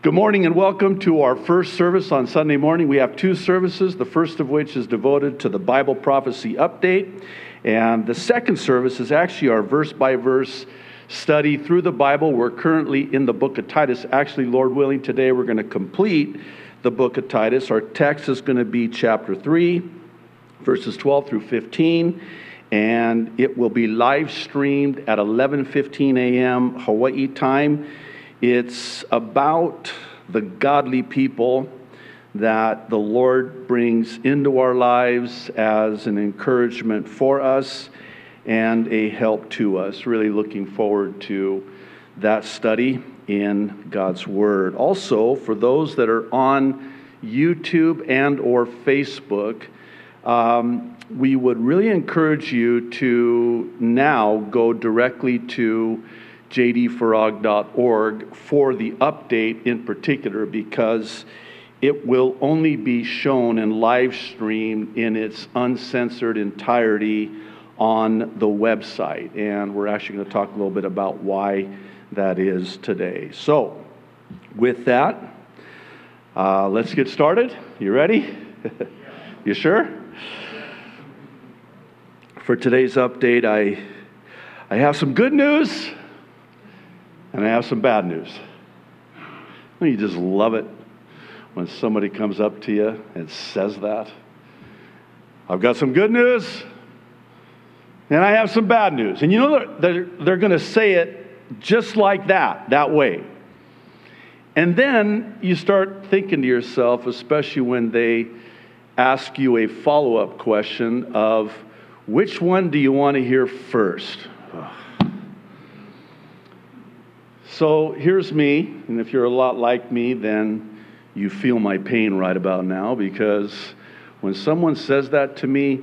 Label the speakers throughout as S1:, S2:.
S1: Good morning and welcome to our first service on Sunday morning. We have two services, the first of which is devoted to the Bible prophecy update, and the second service is actually our verse by verse study through the Bible. We're currently in the book of Titus. Actually, Lord willing, today we're going to complete the book of Titus. Our text is going to be chapter 3, verses 12 through 15 and it will be live streamed at 11:15 a.m. Hawaii time. It's about the godly people that the Lord brings into our lives as an encouragement for us and a help to us. Really looking forward to that study in God's word. Also, for those that are on YouTube and or Facebook, um, we would really encourage you to now go directly to jdfarag.org for the update in particular because it will only be shown and live streamed in its uncensored entirety on the website. And we're actually going to talk a little bit about why that is today. So, with that, uh, let's get started. You ready? you sure? For today's update, I, I have some good news and I have some bad news. Don't you just love it when somebody comes up to you and says that? I've got some good news and I have some bad news. And you know, they're, they're, they're going to say it just like that, that way. And then you start thinking to yourself, especially when they ask you a follow up question of, which one do you want to hear first? So here's me, and if you're a lot like me, then you feel my pain right about now because when someone says that to me,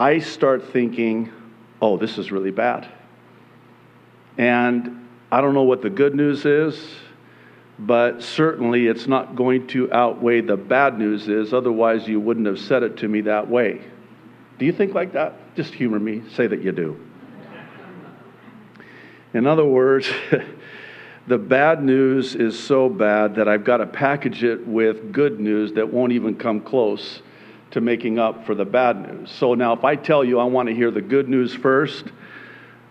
S1: I start thinking, oh, this is really bad. And I don't know what the good news is, but certainly it's not going to outweigh the bad news is, otherwise, you wouldn't have said it to me that way. Do you think like that? Just humor me. Say that you do. In other words, the bad news is so bad that I've got to package it with good news that won't even come close to making up for the bad news. So now, if I tell you I want to hear the good news first,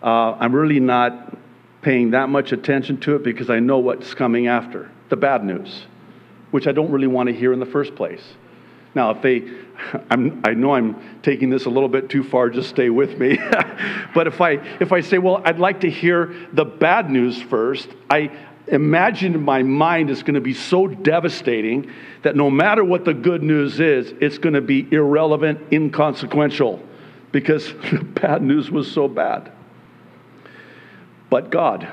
S1: uh, I'm really not paying that much attention to it because I know what's coming after the bad news, which I don't really want to hear in the first place. Now, if they, I'm, i know I'm taking this a little bit too far, just stay with me. but if I, if I say, well, I'd like to hear the bad news first, I imagine in my mind it's going to be so devastating that no matter what the good news is, it's going to be irrelevant, inconsequential, because the bad news was so bad. But God,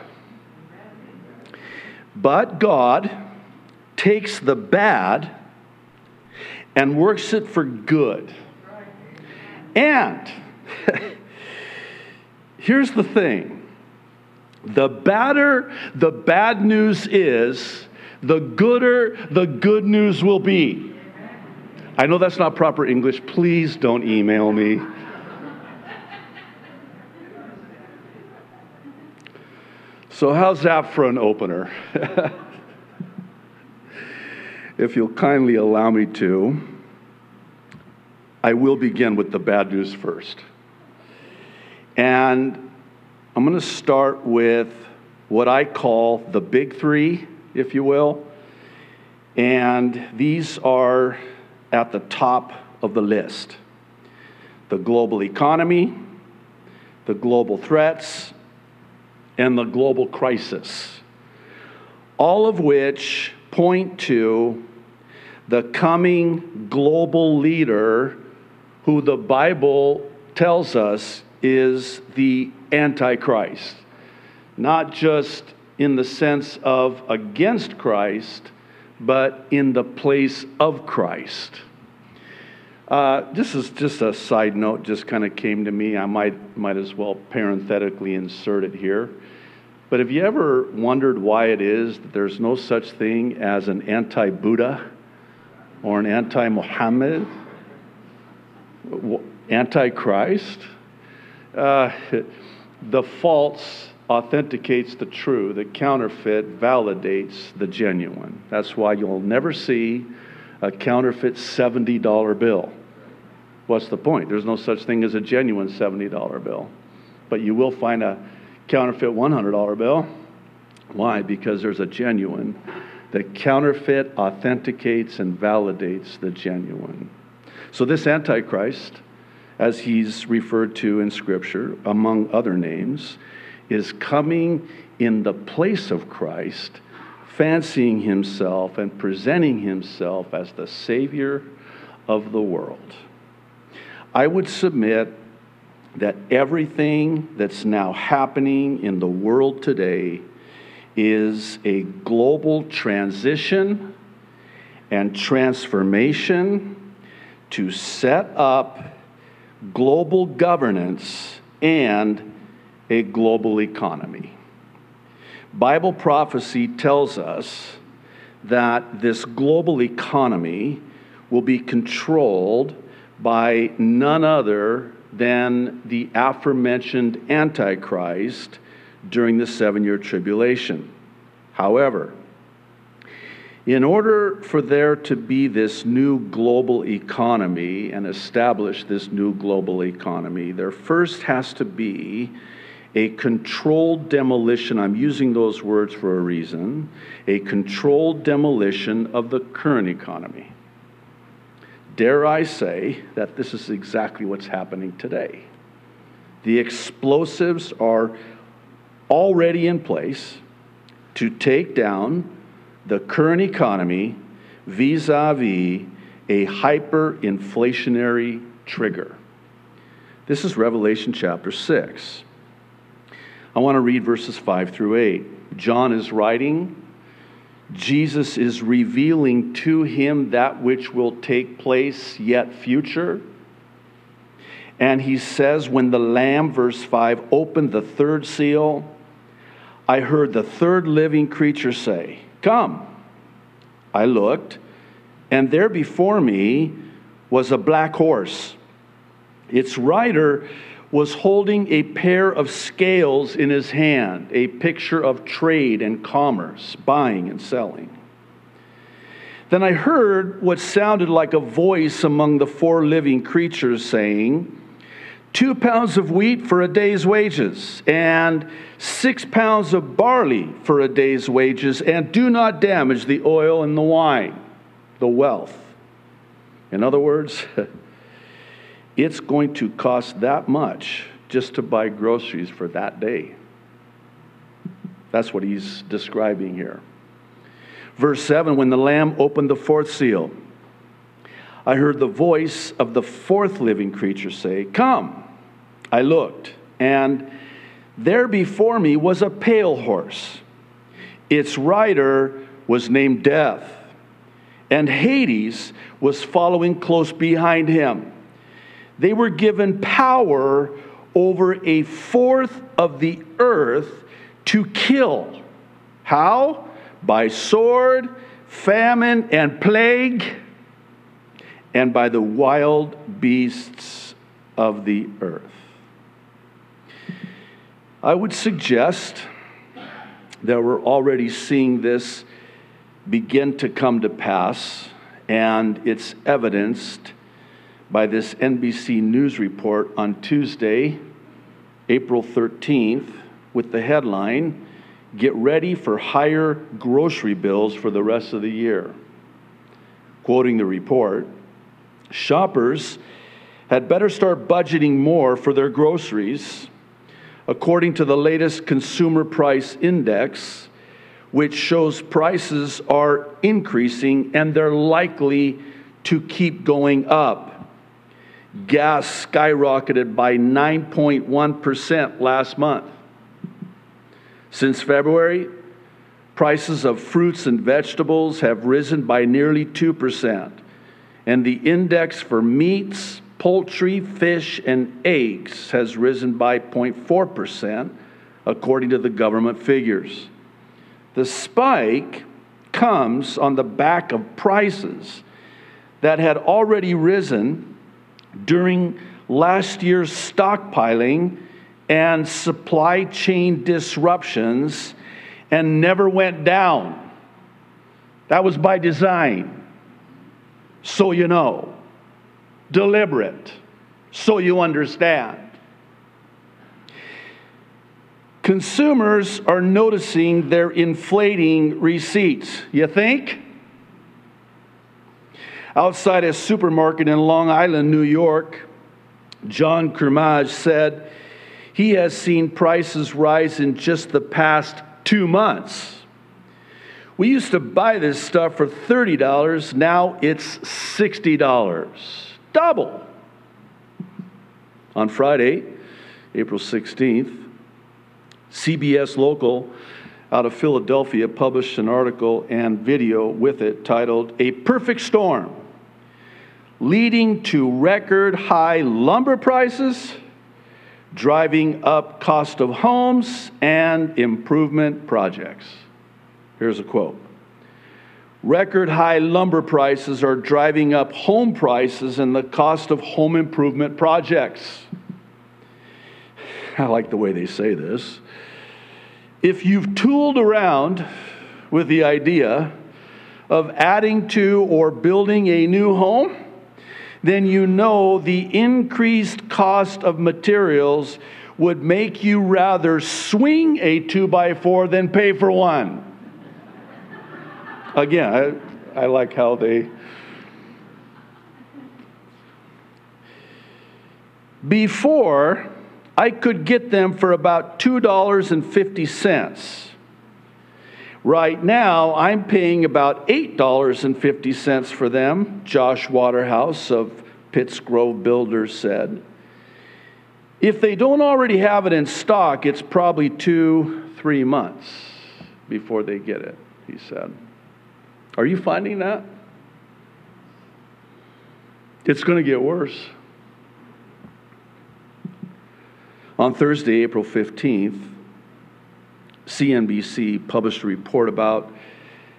S1: but God takes the bad and works it for good. And here's the thing the badder the bad news is, the gooder the good news will be. I know that's not proper English. Please don't email me. So, how's that for an opener? If you'll kindly allow me to, I will begin with the bad news first. And I'm going to start with what I call the big three, if you will. And these are at the top of the list the global economy, the global threats, and the global crisis. All of which point to the coming global leader who the Bible tells us is the Antichrist. Not just in the sense of against Christ, but in the place of Christ. Uh, this is just a side note, just kind of came to me. I might, might as well parenthetically insert it here. But have you ever wondered why it is that there's no such thing as an anti Buddha? Or an anti Muhammad, anti Christ. Uh, the false authenticates the true, the counterfeit validates the genuine. That's why you'll never see a counterfeit $70 bill. What's the point? There's no such thing as a genuine $70 bill. But you will find a counterfeit $100 bill. Why? Because there's a genuine. The counterfeit authenticates and validates the genuine. So, this Antichrist, as he's referred to in Scripture, among other names, is coming in the place of Christ, fancying himself and presenting himself as the Savior of the world. I would submit that everything that's now happening in the world today is a global transition and transformation to set up global governance and a global economy. Bible prophecy tells us that this global economy will be controlled by none other than the aforementioned Antichrist during the seven year tribulation. However, in order for there to be this new global economy and establish this new global economy, there first has to be a controlled demolition. I'm using those words for a reason a controlled demolition of the current economy. Dare I say that this is exactly what's happening today? The explosives are already in place to take down the current economy vis a vis a hyperinflationary trigger. This is Revelation chapter 6. I want to read verses 5 through 8. John is writing, Jesus is revealing to him that which will take place yet future. And he says, When the Lamb, verse 5, opened the third seal, I heard the third living creature say, Come. I looked, and there before me was a black horse. Its rider was holding a pair of scales in his hand, a picture of trade and commerce, buying and selling. Then I heard what sounded like a voice among the four living creatures saying, Two pounds of wheat for a day's wages, and six pounds of barley for a day's wages, and do not damage the oil and the wine, the wealth. In other words, it's going to cost that much just to buy groceries for that day. That's what he's describing here. Verse 7 When the Lamb opened the fourth seal, I heard the voice of the fourth living creature say, Come. I looked, and there before me was a pale horse. Its rider was named Death, and Hades was following close behind him they were given power over a fourth of the earth to kill. How? By sword, famine, and plague, and by the wild beasts of the earth. I would suggest that we're already seeing this begin to come to pass, and it's evidenced by this NBC News report on Tuesday, April 13th, with the headline Get Ready for Higher Grocery Bills for the Rest of the Year. Quoting the report, shoppers had better start budgeting more for their groceries, according to the latest Consumer Price Index, which shows prices are increasing and they're likely to keep going up gas skyrocketed by 9.1% last month. Since February, prices of fruits and vegetables have risen by nearly 2%, and the index for meats, poultry, fish, and eggs has risen by 0.4%, according to the government figures. The spike comes on the back of prices that had already risen during last year's stockpiling and supply chain disruptions and never went down. That was by design, so you know. Deliberate, so you understand. Consumers are noticing their inflating receipts. You think? Outside a supermarket in Long Island, New York, John Kermage said he has seen prices rise in just the past two months. We used to buy this stuff for $30, now it's $60. Double. On Friday, April 16th, CBS Local out of Philadelphia published an article and video with it titled A Perfect Storm Leading to Record High Lumber Prices, Driving Up Cost of Homes, and Improvement Projects. Here's a quote Record high lumber prices are driving up home prices and the cost of home improvement projects. I like the way they say this. If you've tooled around with the idea of adding to or building a new home, then you know the increased cost of materials would make you rather swing a two by four than pay for one. Again, I, I like how they. Before, I could get them for about $2.50. Right now, I'm paying about $8.50 for them, Josh Waterhouse of Pitts Grove Builders said. If they don't already have it in stock, it's probably two, three months before they get it, he said. Are you finding that? It's going to get worse. On Thursday, April 15th, CNBC published a report about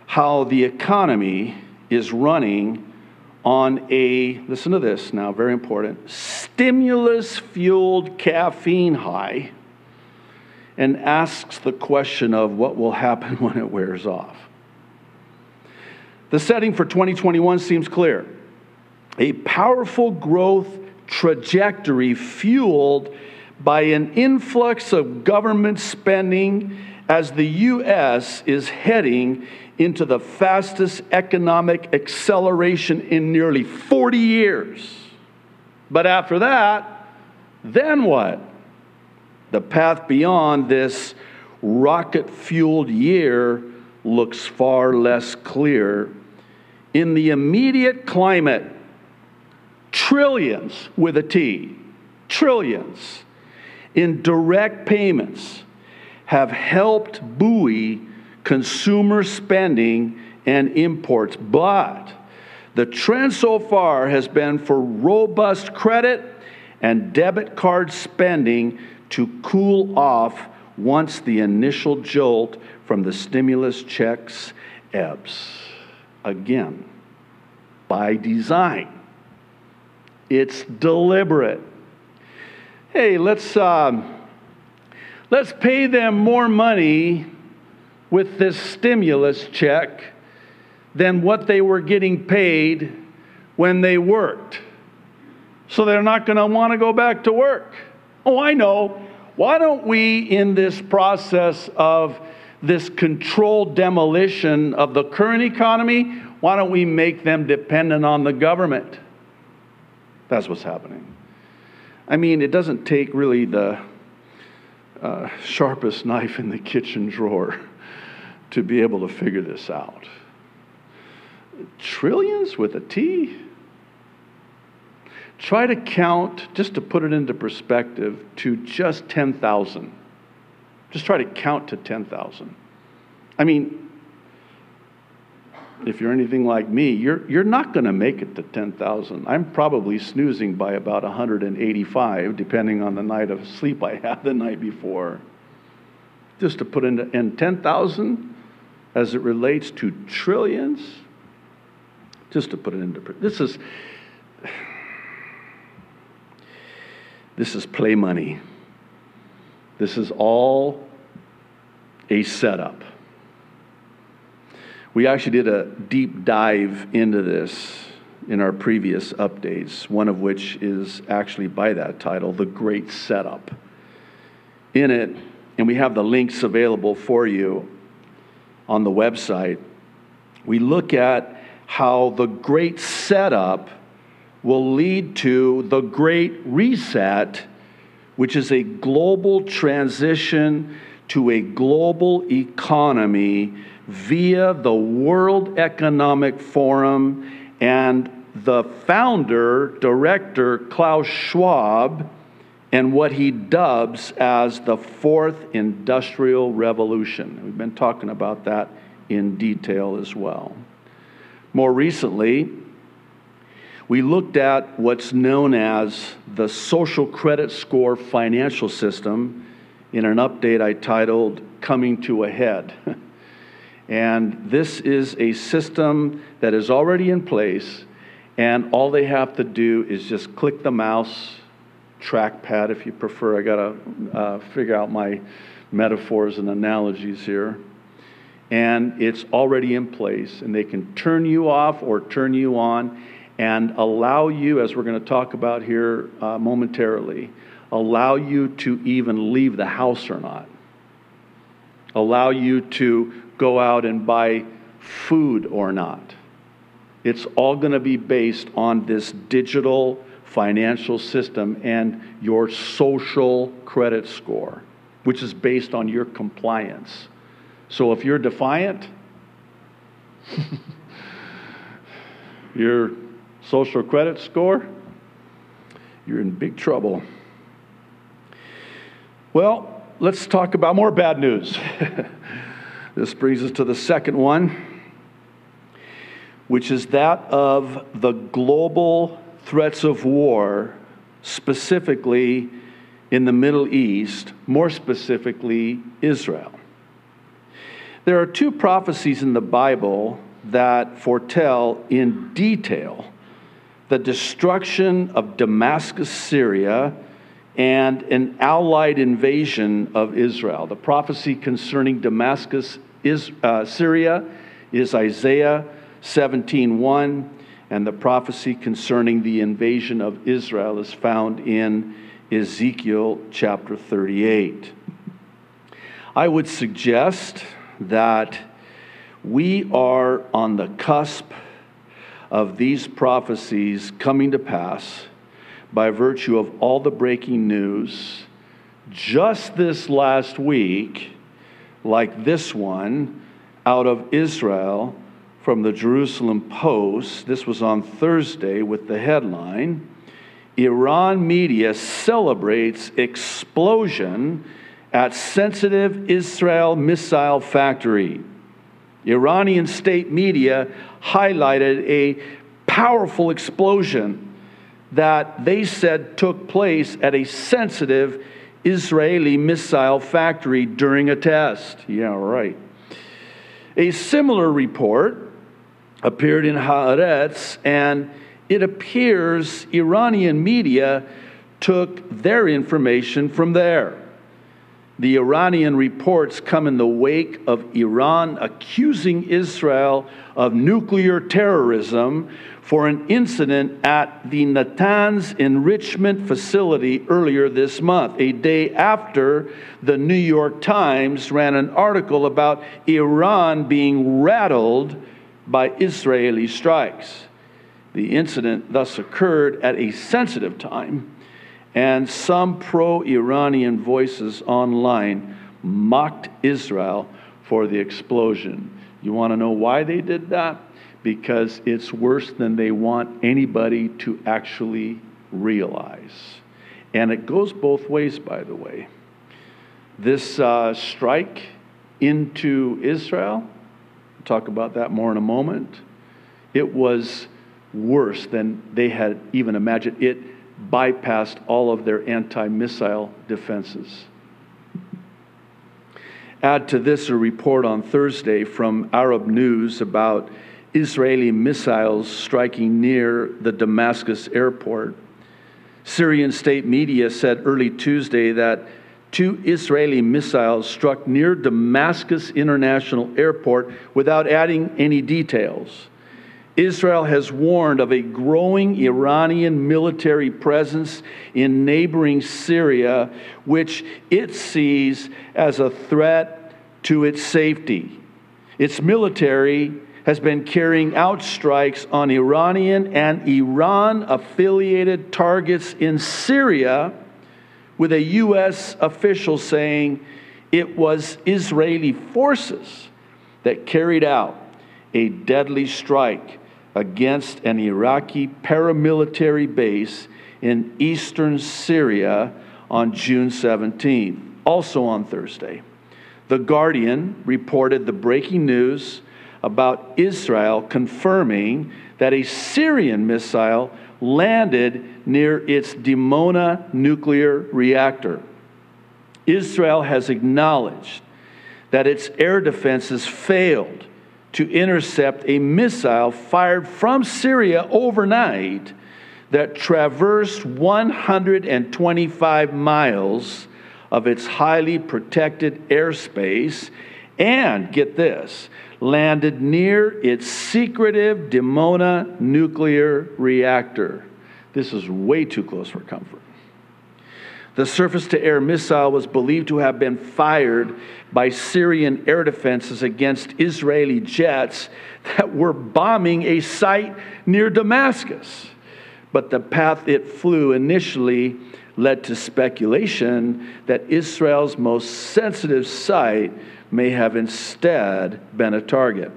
S1: how the economy is running on a, listen to this now, very important, stimulus fueled caffeine high and asks the question of what will happen when it wears off. The setting for 2021 seems clear a powerful growth trajectory fueled by an influx of government spending as the U.S. is heading into the fastest economic acceleration in nearly 40 years. But after that, then what? The path beyond this rocket fueled year looks far less clear. In the immediate climate, trillions with a T, trillions in direct payments have helped buoy consumer spending and imports. But the trend so far has been for robust credit and debit card spending to cool off once the initial jolt from the stimulus checks ebbs. Again, by design. It's deliberate hey, let's, um, let's pay them more money with this stimulus check than what they were getting paid when they worked. So they're not going to want to go back to work. Oh, I know. Why don't we, in this process of this controlled demolition of the current economy, why don't we make them dependent on the government? That's what's happening. I mean, it doesn't take really the uh, sharpest knife in the kitchen drawer to be able to figure this out. Trillions with a T? Try to count, just to put it into perspective, to just 10,000. Just try to count to 10,000. I mean, if you're anything like me, you're, you're not going to make it to 10,000. I'm probably snoozing by about 185, depending on the night of sleep I had the night before. Just to put into, and 10,000 as it relates to trillions, just to put it into, this is, this is play money. This is all a setup. We actually did a deep dive into this in our previous updates, one of which is actually by that title, The Great Setup. In it, and we have the links available for you on the website, we look at how the great setup will lead to the great reset, which is a global transition to a global economy via the World Economic Forum and the founder, director, Klaus Schwab, and what he dubs as the fourth industrial revolution. We've been talking about that in detail as well. More recently, we looked at what's known as the social credit score financial system in an update I titled Coming to a Head. and this is a system that is already in place, and all they have to do is just click the mouse, trackpad if you prefer. I got to uh, figure out my metaphors and analogies here. And it's already in place, and they can turn you off or turn you on and allow you, as we're going to talk about here uh, momentarily, allow you to even leave the house or not, allow you to go out and buy food or not. It's all going to be based on this digital financial system and your social credit score, which is based on your compliance. So if you're defiant, you're social credit score, you're in big trouble. Well, let's talk about more bad news. this brings us to the second one, which is that of the global threats of war, specifically in the Middle East, more specifically Israel. There are two prophecies in the Bible that foretell in detail the destruction of Damascus, Syria, and an allied invasion of Israel. The prophecy concerning Damascus, is, uh, Syria, is Isaiah 17:1, and the prophecy concerning the invasion of Israel is found in Ezekiel chapter 38. I would suggest that we are on the cusp of these prophecies coming to pass by virtue of all the breaking news just this last week, like this one out of Israel from the Jerusalem Post. This was on Thursday with the headline Iran media celebrates explosion at sensitive Israel missile factory. Iranian state media highlighted a powerful explosion that they said took place at a sensitive Israeli missile factory during a test. Yeah, right. A similar report appeared in Haaretz, and it appears Iranian media took their information from there. The Iranian reports come in the wake of Iran accusing Israel of nuclear terrorism for an incident at the Natanz enrichment facility earlier this month, a day after the New York Times ran an article about Iran being rattled by Israeli strikes. The incident thus occurred at a sensitive time and some pro Iranian voices online mocked Israel for the explosion. You want to know why they did that? Because it's worse than they want anybody to actually realize. And it goes both ways, by the way. This uh, strike into Israel, we'll talk about that more in a moment, it was worse than they had even imagined. It bypassed all of their anti missile defenses. Add to this a report on Thursday from Arab News about Israeli missiles striking near the Damascus airport. Syrian state media said early Tuesday that two Israeli missiles struck near Damascus International Airport without adding any details. Israel has warned of a growing Iranian military presence in neighboring Syria, which it sees as a threat to its safety. Its military has been carrying out strikes on Iranian and Iran affiliated targets in Syria, with a U.S. official saying it was Israeli forces that carried out a deadly strike against an Iraqi paramilitary base in eastern Syria on June 17, also on Thursday. The Guardian reported the breaking news about Israel confirming that a Syrian missile landed near its Dimona nuclear reactor. Israel has acknowledged that its air defenses failed to intercept a missile fired from Syria overnight that traversed 125 miles of its highly protected airspace and, get this, landed near its secretive Dimona nuclear reactor. This is way too close for comfort. The surface to air missile was believed to have been fired by Syrian air defenses against Israeli jets that were bombing a site near Damascus. But the path it flew initially led to speculation that Israel's most sensitive site may have instead been a target.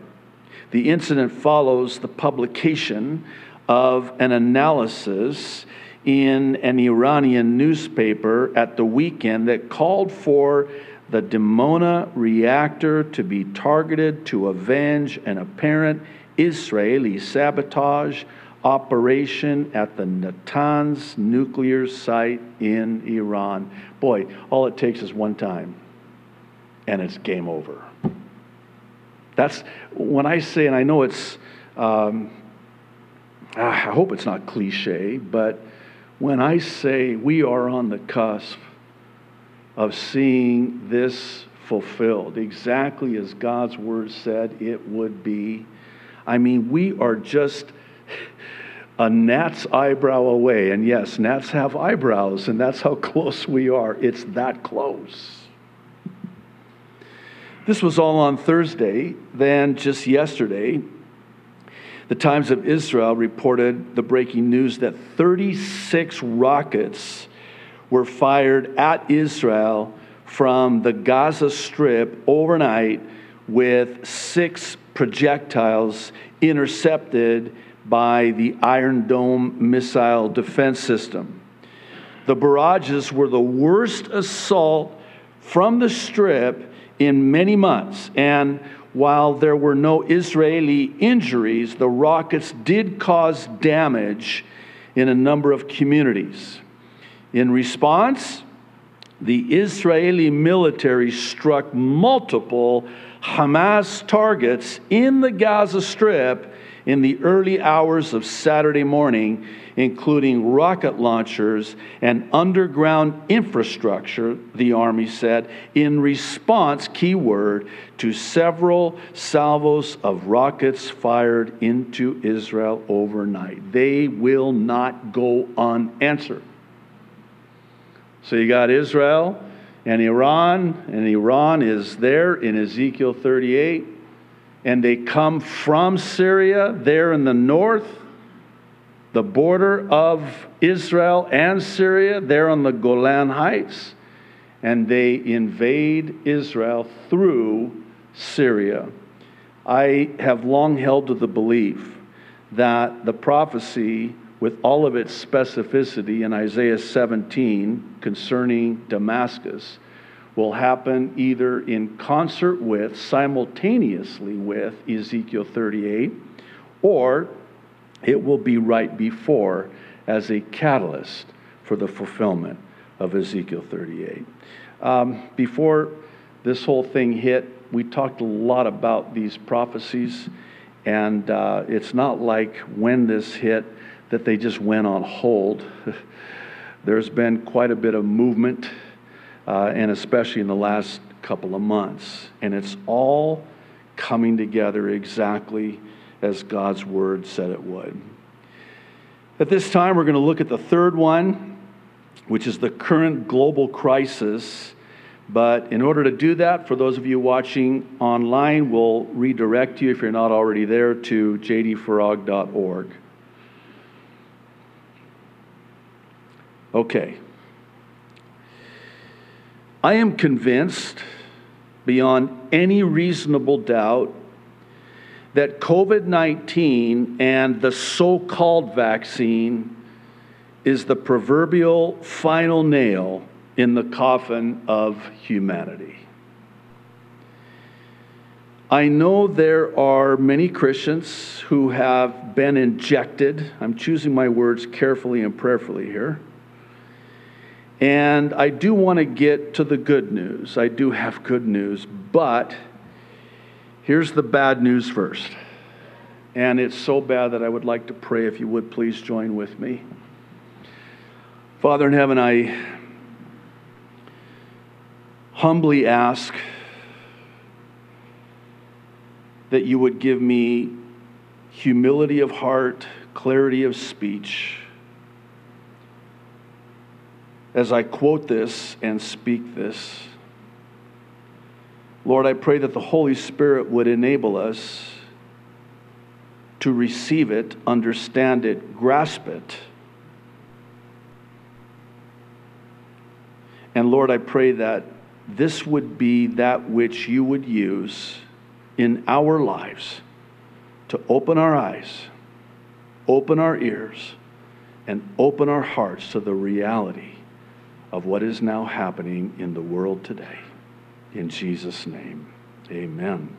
S1: The incident follows the publication of an analysis in an Iranian newspaper at the weekend that called for the Dimona reactor to be targeted to avenge an apparent Israeli sabotage operation at the Natanz nuclear site in Iran. Boy, all it takes is one time, and it's game over. That's when I say, and I know it's, um, I hope it's not cliche, but when I say we are on the cusp of seeing this fulfilled exactly as God's word said it would be, I mean, we are just a gnat's eyebrow away. And yes, gnats have eyebrows, and that's how close we are. It's that close. This was all on Thursday. Then, just yesterday, the Times of Israel reported the breaking news that 36 rockets were fired at Israel from the Gaza Strip overnight, with six projectiles intercepted by the Iron Dome missile defense system. The barrages were the worst assault from the Strip in many months, and while there were no Israeli injuries, the rockets did cause damage in a number of communities. In response, the Israeli military struck multiple Hamas targets in the Gaza Strip in the early hours of Saturday morning, including rocket launchers and underground infrastructure, the Army said, in response, keyword, to several salvos of rockets fired into Israel overnight. They will not go unanswered. So you got Israel and Iran, and Iran is there in Ezekiel 38 and they come from Syria, there in the north, the border of Israel and Syria, there on the Golan Heights, and they invade Israel through Syria. I have long held to the belief that the prophecy, with all of its specificity in Isaiah 17 concerning Damascus, will happen either in concert with, simultaneously with Ezekiel 38, or it will be right before as a catalyst for the fulfillment of Ezekiel 38. Um, before this whole thing hit, we talked a lot about these prophecies, and uh, it's not like when this hit that they just went on hold. There's been quite a bit of movement uh, and especially in the last couple of months. And it's all coming together exactly as God's word said it would. At this time, we're going to look at the third one, which is the current global crisis. But in order to do that, for those of you watching online, we'll redirect you, if you're not already there, to jdfarag.org. Okay. I am convinced, beyond any reasonable doubt, that COVID 19 and the so called vaccine is the proverbial final nail in the coffin of humanity. I know there are many Christians who have been injected. I'm choosing my words carefully and prayerfully here. And I do want to get to the good news. I do have good news, but Here's the bad news first. And it's so bad that I would like to pray if you would please join with me. Father in heaven, I humbly ask that you would give me humility of heart, clarity of speech, as I quote this and speak this. Lord, I pray that the Holy Spirit would enable us to receive it, understand it, grasp it. And Lord, I pray that this would be that which you would use in our lives to open our eyes, open our ears, and open our hearts to the reality of what is now happening in the world today. In Jesus' name, amen.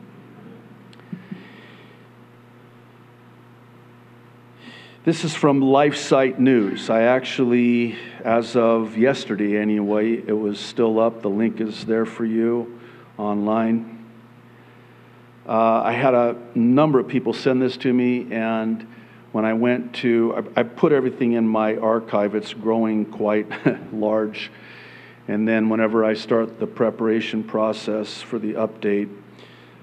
S1: This is from LifeSite News. I actually, as of yesterday anyway, it was still up. The link is there for you online. Uh, I had a number of people send this to me, and when I went to, I, I put everything in my archive. It's growing quite large. And then whenever I start the preparation process for the update,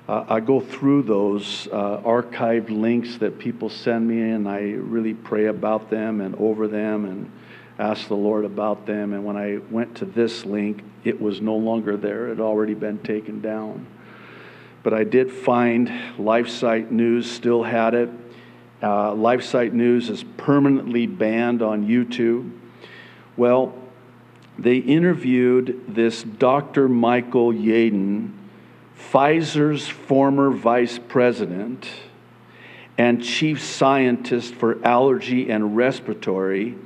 S1: uh, I go through those uh, archived links that people send me, and I really pray about them and over them and ask the Lord about them. And when I went to this link, it was no longer there, it had already been taken down. But I did find LifeSite News still had it. Uh, LifeSite News is permanently banned on YouTube. Well, they interviewed this Dr. Michael Yeadon, Pfizer's former vice president and chief scientist for allergy and respiratory,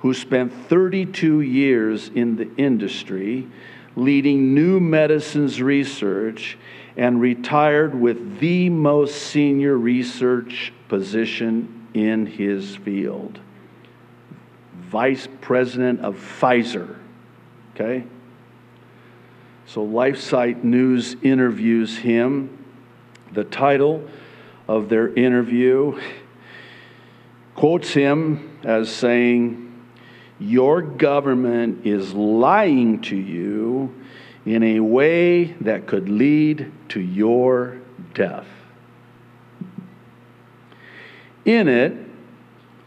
S1: who spent 32 years in the industry leading new medicines research and retired with the most senior research position in his field. Vice president of Pfizer. Okay? So LifeSite News interviews him. The title of their interview quotes him as saying, Your government is lying to you in a way that could lead to your death. In it,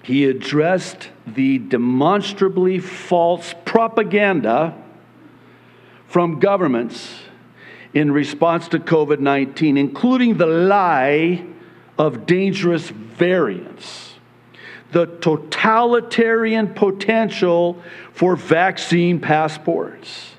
S1: he addressed the demonstrably false propaganda from governments in response to COVID 19, including the lie of dangerous variants, the totalitarian potential for vaccine passports,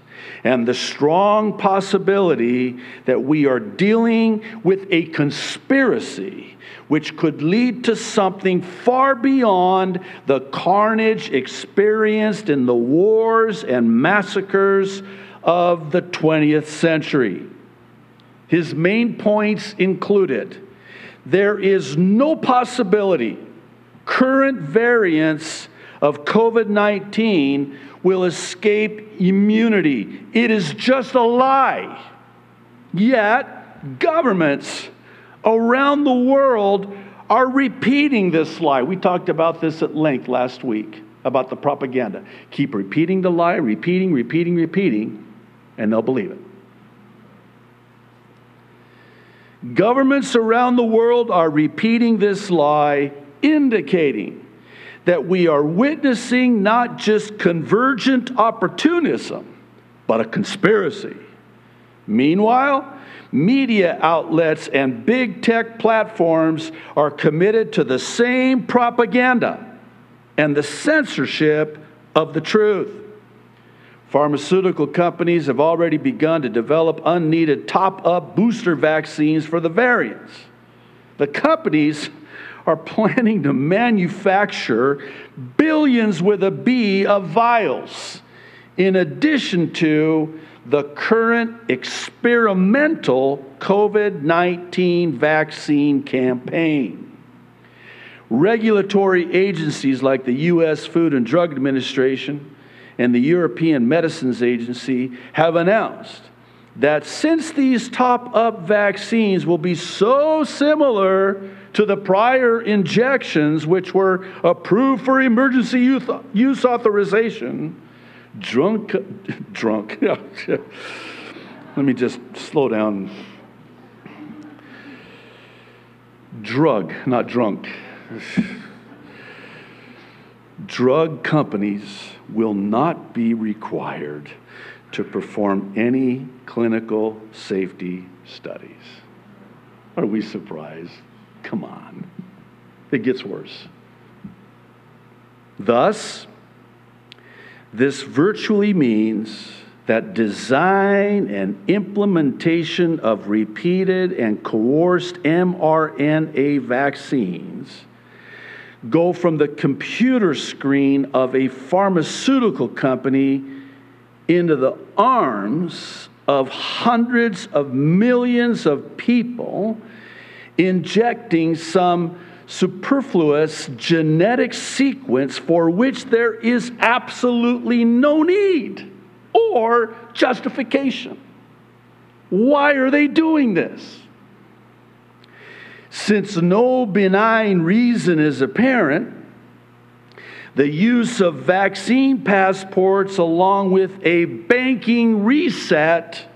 S1: and the strong possibility that we are dealing with a conspiracy which could lead to something far beyond the carnage experienced in the wars and massacres of the 20th century. His main points included there is no possibility current variants of COVID 19 will escape immunity. It is just a lie. Yet, governments around the world are repeating this lie. We talked about this at length last week about the propaganda. Keep repeating the lie, repeating, repeating, repeating and they'll believe it. Governments around the world are repeating this lie, indicating that we are witnessing not just convergent opportunism, but a conspiracy. Meanwhile, media outlets and big tech platforms are committed to the same propaganda and the censorship of the truth. Pharmaceutical companies have already begun to develop unneeded top up booster vaccines for the variants. The companies are planning to manufacture billions with a B of vials, in addition to the current experimental COVID 19 vaccine campaign. Regulatory agencies like the U.S. Food and Drug Administration and the European Medicines Agency have announced that since these top up vaccines will be so similar to the prior injections, which were approved for emergency use authorization, drunk, drunk, let me just slow down. Drug, not drunk. Drug companies will not be required to perform any clinical safety studies. Are we surprised? Come on. It gets worse. Thus, this virtually means that design and implementation of repeated and coerced mRNA vaccines go from the computer screen of a pharmaceutical company into the arms of hundreds of millions of people, injecting some superfluous genetic sequence for which there is absolutely no need or justification. Why are they doing this? Since no benign reason is apparent, the use of vaccine passports along with a banking reset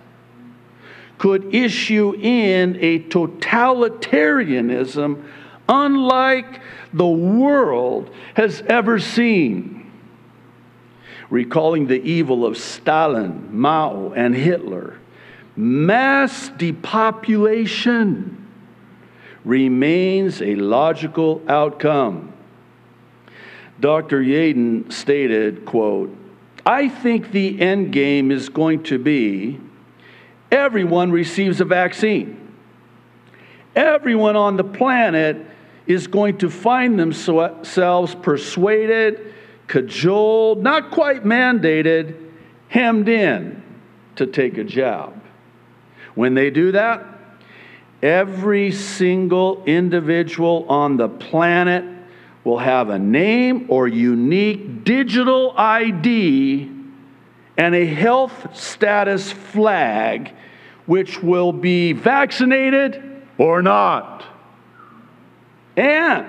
S1: could issue in a totalitarianism unlike the world has ever seen. Recalling the evil of Stalin, Mao, and Hitler, mass depopulation remains a logical outcome. Dr. Yeadon stated, quote, I think the end game is going to be everyone receives a vaccine. Everyone on the planet is going to find themselves persuaded, cajoled, not quite mandated, hemmed in to take a jab. When they do that, Every single individual on the planet will have a name or unique digital ID and a health status flag, which will be vaccinated or not. And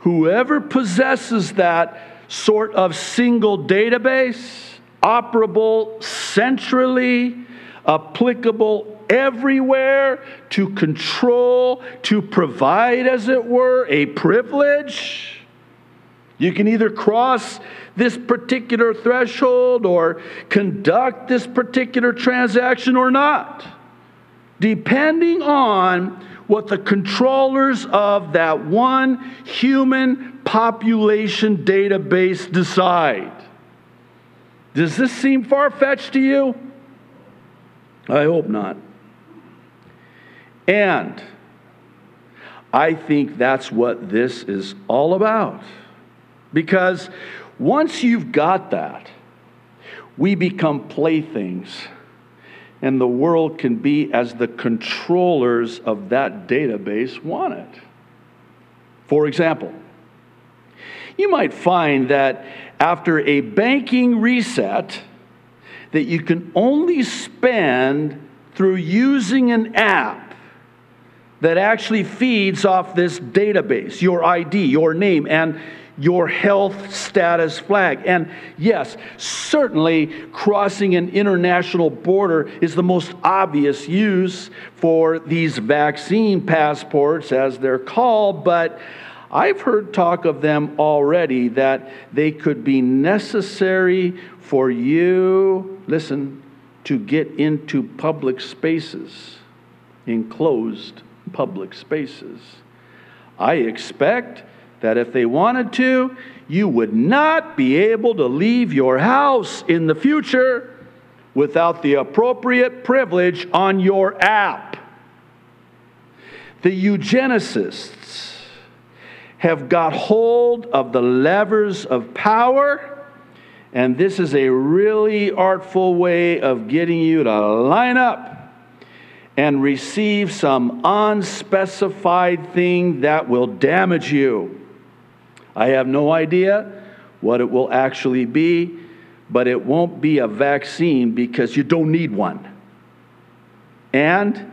S1: whoever possesses that sort of single database, operable centrally, applicable everywhere to control, to provide, as it were, a privilege. You can either cross this particular threshold or conduct this particular transaction or not, depending on what the controllers of that one human population database decide. Does this seem far fetched to you? I hope not. And I think that's what this is all about. Because once you've got that, we become playthings, and the world can be as the controllers of that database want it. For example, you might find that after a banking reset, that you can only spend through using an app that actually feeds off this database, your ID, your name, and your health status flag. And yes, certainly crossing an international border is the most obvious use for these vaccine passports, as they're called, but I've heard talk of them already that they could be necessary for you, listen, to get into public spaces, enclosed public spaces. I expect that if they wanted to, you would not be able to leave your house in the future without the appropriate privilege on your app. The eugenicists have got hold of the levers of power, and this is a really artful way of getting you to line up and receive some unspecified thing that will damage you. I have no idea what it will actually be, but it won't be a vaccine because you don't need one. And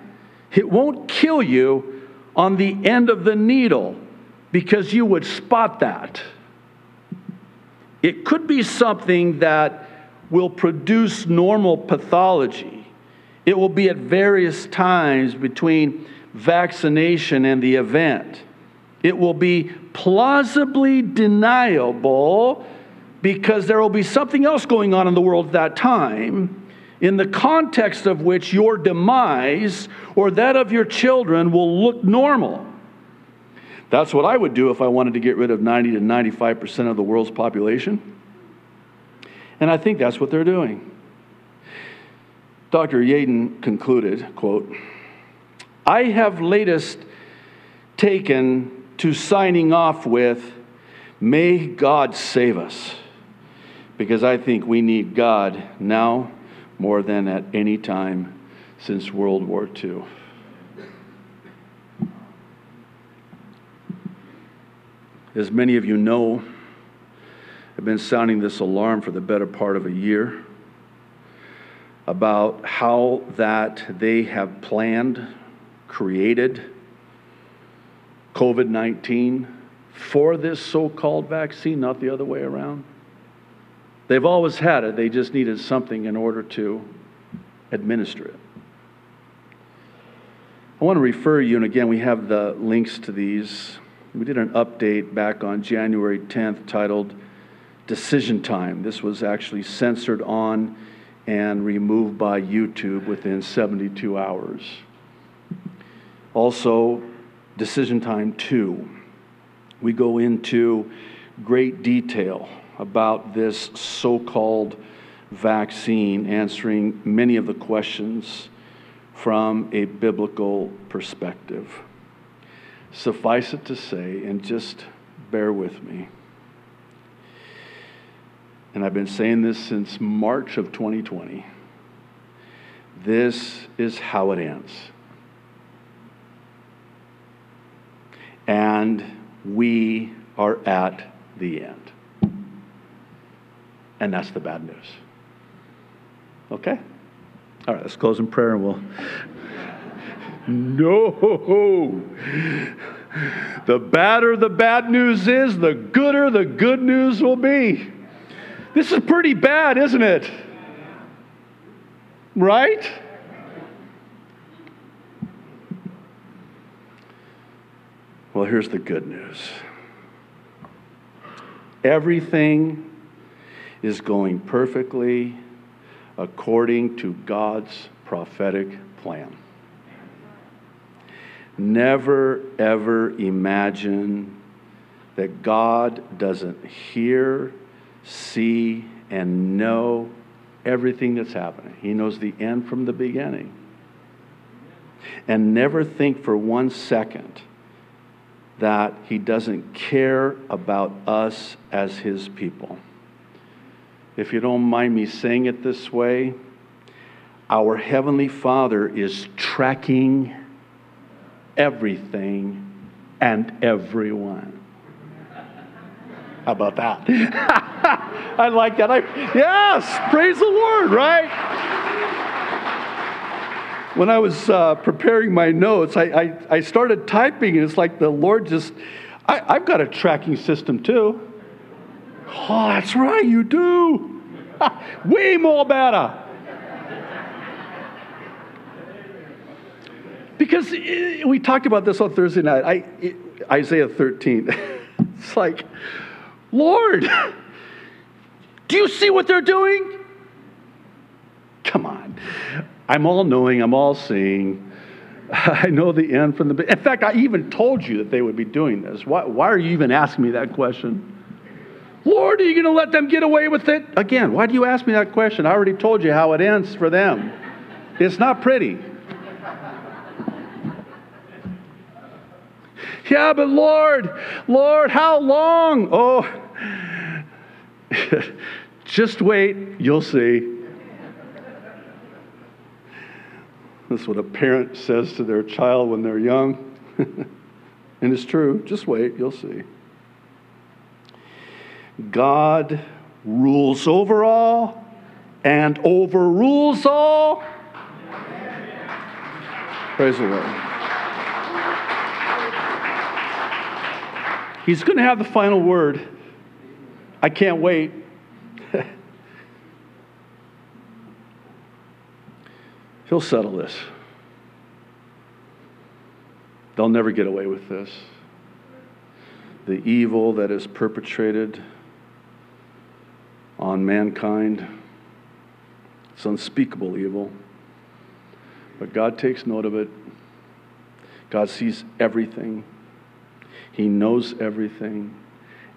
S1: it won't kill you on the end of the needle because you would spot that. It could be something that will produce normal pathology it will be at various times between vaccination and the event. It will be plausibly deniable because there will be something else going on in the world at that time, in the context of which your demise or that of your children will look normal. That's what I would do if I wanted to get rid of 90 to 95% of the world's population. And I think that's what they're doing. Dr. Yeadon concluded, quote, I have latest taken to signing off with, May God save us, because I think we need God now more than at any time since World War II. As many of you know, I've been sounding this alarm for the better part of a year about how that they have planned, created COVID 19 for this so called vaccine, not the other way around. They've always had it, they just needed something in order to administer it. I want to refer you, and again, we have the links to these. We did an update back on January 10th titled Decision Time. This was actually censored on and removed by YouTube within 72 hours. Also, Decision Time 2. We go into great detail about this so called vaccine, answering many of the questions from a biblical perspective. Suffice it to say, and just bear with me and I've been saying this since March of 2020. This is how it ends. And we are at the end. And that's the bad news. Okay? All right, let's close in prayer and we'll. No! The badder the bad news is, the gooder the good news will be. This is pretty bad, isn't it? Right? Well, here's the good news everything is going perfectly according to God's prophetic plan. Never, ever imagine that God doesn't hear see, and know everything that's happening. He knows the end from the beginning. And never think for one second that He doesn't care about us as His people. If you don't mind me saying it this way, our Heavenly Father is tracking everything and everyone. How about that? I like that. I, yes, praise the Lord, right? When I was uh, preparing my notes, I, I, I, started typing, and it's like the Lord just, I, I've got a tracking system too. Oh, that's right, you do. Way more better. Because eh, we talked about this on Thursday night. I, eh, Isaiah 13. it's like, Lord, do you see what they're doing? Come on. I'm all knowing, I'm all seeing. I know the end from the beginning. In fact, I even told you that they would be doing this. Why, why are you even asking me that question? Lord, are you going to let them get away with it? Again, why do you ask me that question? I already told you how it ends for them. It's not pretty. Yeah, but Lord, Lord, how long? Oh, just wait, you'll see. That's what a parent says to their child when they're young. and it's true. Just wait, you'll see. God rules over all and overrules all. Praise the Lord. He's going to have the final word. I can't wait. He'll settle this. They'll never get away with this. The evil that is perpetrated on mankind, it's unspeakable evil. But God takes note of it. God sees everything, He knows everything,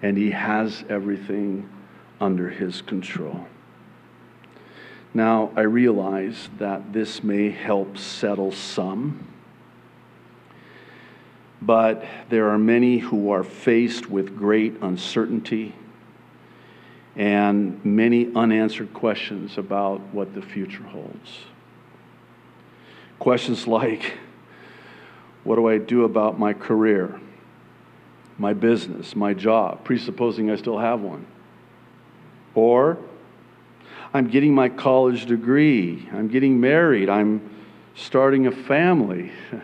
S1: and He has everything under His control. Now, I realize that this may help settle some, but there are many who are faced with great uncertainty and many unanswered questions about what the future holds. Questions like what do I do about my career, my business, my job, presupposing I still have one? Or I'm getting my college degree. I'm getting married. I'm starting a family.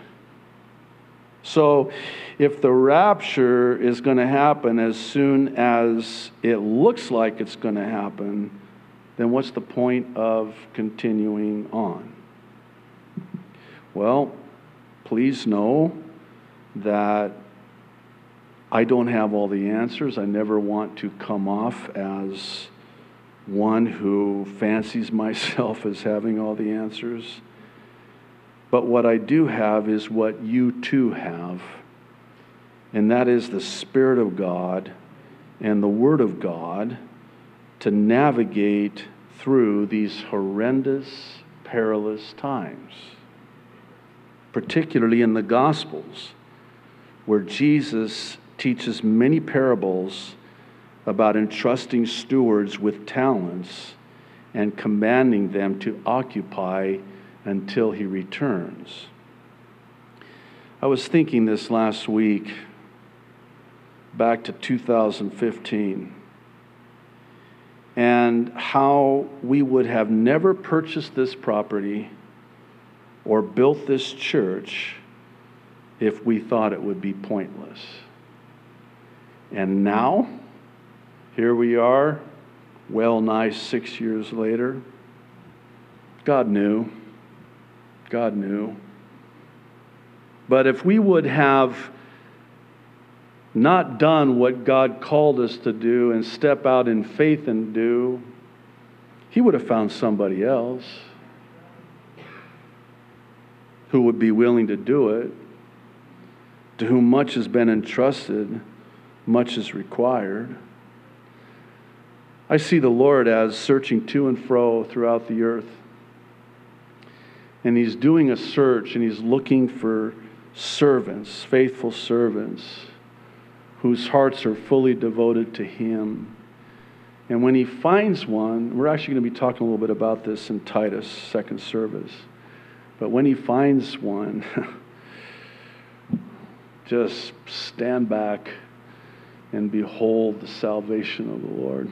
S1: So, if the rapture is going to happen as soon as it looks like it's going to happen, then what's the point of continuing on? Well, please know that I don't have all the answers. I never want to come off as one who fancies myself as having all the answers. But what I do have is what you too have, and that is the Spirit of God and the Word of God to navigate through these horrendous, perilous times, particularly in the Gospels, where Jesus teaches many parables about entrusting stewards with talents and commanding them to occupy until he returns. I was thinking this last week, back to 2015, and how we would have never purchased this property or built this church if we thought it would be pointless. And now, here we are, well nigh six years later. God knew. God knew. But if we would have not done what God called us to do and step out in faith and do, He would have found somebody else who would be willing to do it, to whom much has been entrusted, much is required. I see the Lord as searching to and fro throughout the earth. And He's doing a search and He's looking for servants, faithful servants, whose hearts are fully devoted to Him. And when He finds one, we're actually going to be talking a little bit about this in Titus, second service. But when He finds one, just stand back and behold the salvation of the Lord.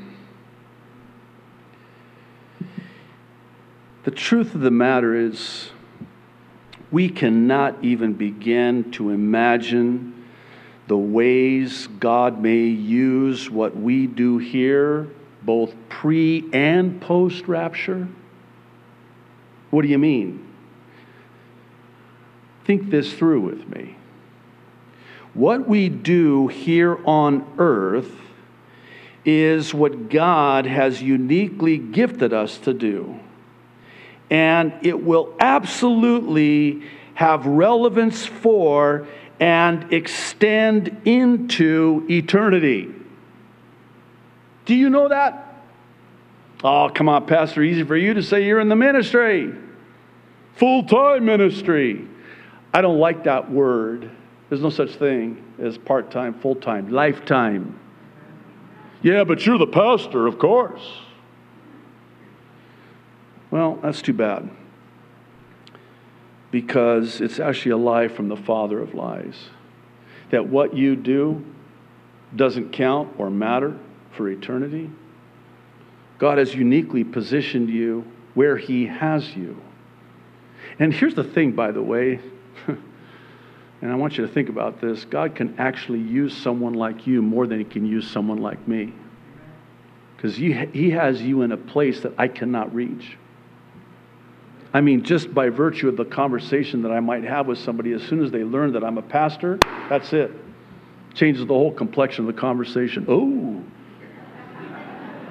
S1: The truth of the matter is, we cannot even begin to imagine the ways God may use what we do here, both pre and post rapture? What do you mean? Think this through with me. What we do here on earth is what God has uniquely gifted us to do. And it will absolutely have relevance for and extend into eternity. Do you know that? Oh, come on, Pastor, easy for you to say you're in the ministry, full time ministry. I don't like that word. There's no such thing as part time, full time, lifetime. Yeah, but you're the pastor, of course. Well, that's too bad. Because it's actually a lie from the father of lies. That what you do doesn't count or matter for eternity. God has uniquely positioned you where He has you. And here's the thing, by the way, and I want you to think about this God can actually use someone like you more than He can use someone like me. Because He has you in a place that I cannot reach. I mean, just by virtue of the conversation that I might have with somebody, as soon as they learn that I'm a pastor, that's it. Changes the whole complexion of the conversation. Oh,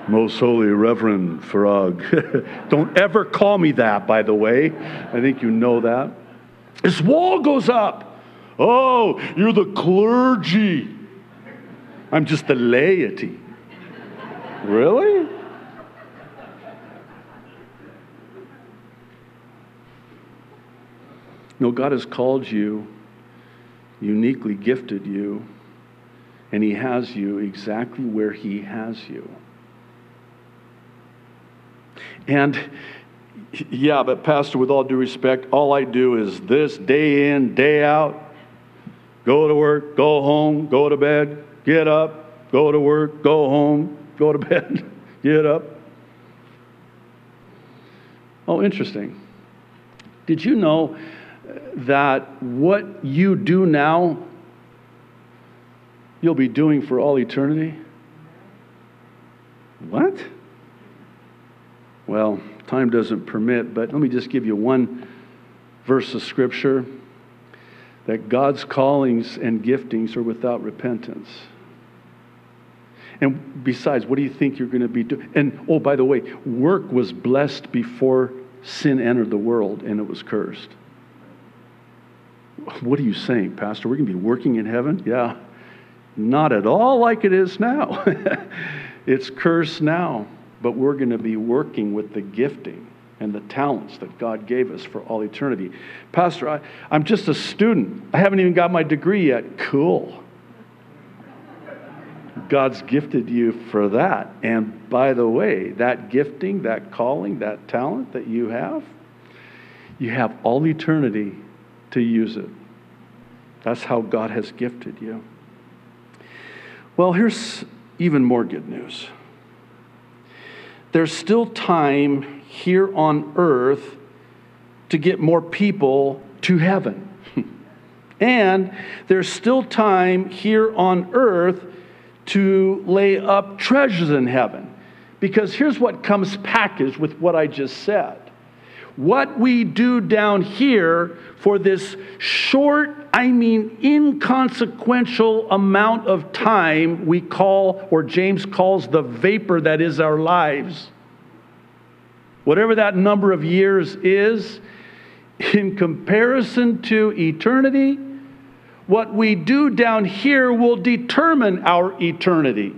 S1: most Holy Reverend Farag. Don't ever call me that, by the way. I think you know that. This wall goes up. Oh, you're the clergy. I'm just the laity. Really? No, God has called you, uniquely gifted you, and He has you exactly where He has you. And yeah, but Pastor, with all due respect, all I do is this day in, day out go to work, go home, go to bed, get up, go to work, go home, go to bed, get up. Oh, interesting. Did you know that what you do now, you'll be doing for all eternity? What? Well, time doesn't permit, but let me just give you one verse of scripture that God's callings and giftings are without repentance. And besides, what do you think you're going to be doing? And oh, by the way, work was blessed before sin entered the world and it was cursed. What are you saying, Pastor? We're going to be working in heaven? Yeah. Not at all like it is now. it's cursed now but we're going to be working with the gifting and the talents that God gave us for all eternity. Pastor, I, I'm just a student. I haven't even got my degree yet. Cool. God's gifted you for that. And by the way, that gifting, that calling, that talent that you have, you have all eternity to use it. That's how God has gifted you. Well, here's even more good news there's still time here on earth to get more people to heaven. and there's still time here on earth to lay up treasures in heaven. Because here's what comes packaged with what I just said. What we do down here for this short, I mean inconsequential amount of time we call, or James calls, the vapor that is our lives. Whatever that number of years is, in comparison to eternity, what we do down here will determine our eternity.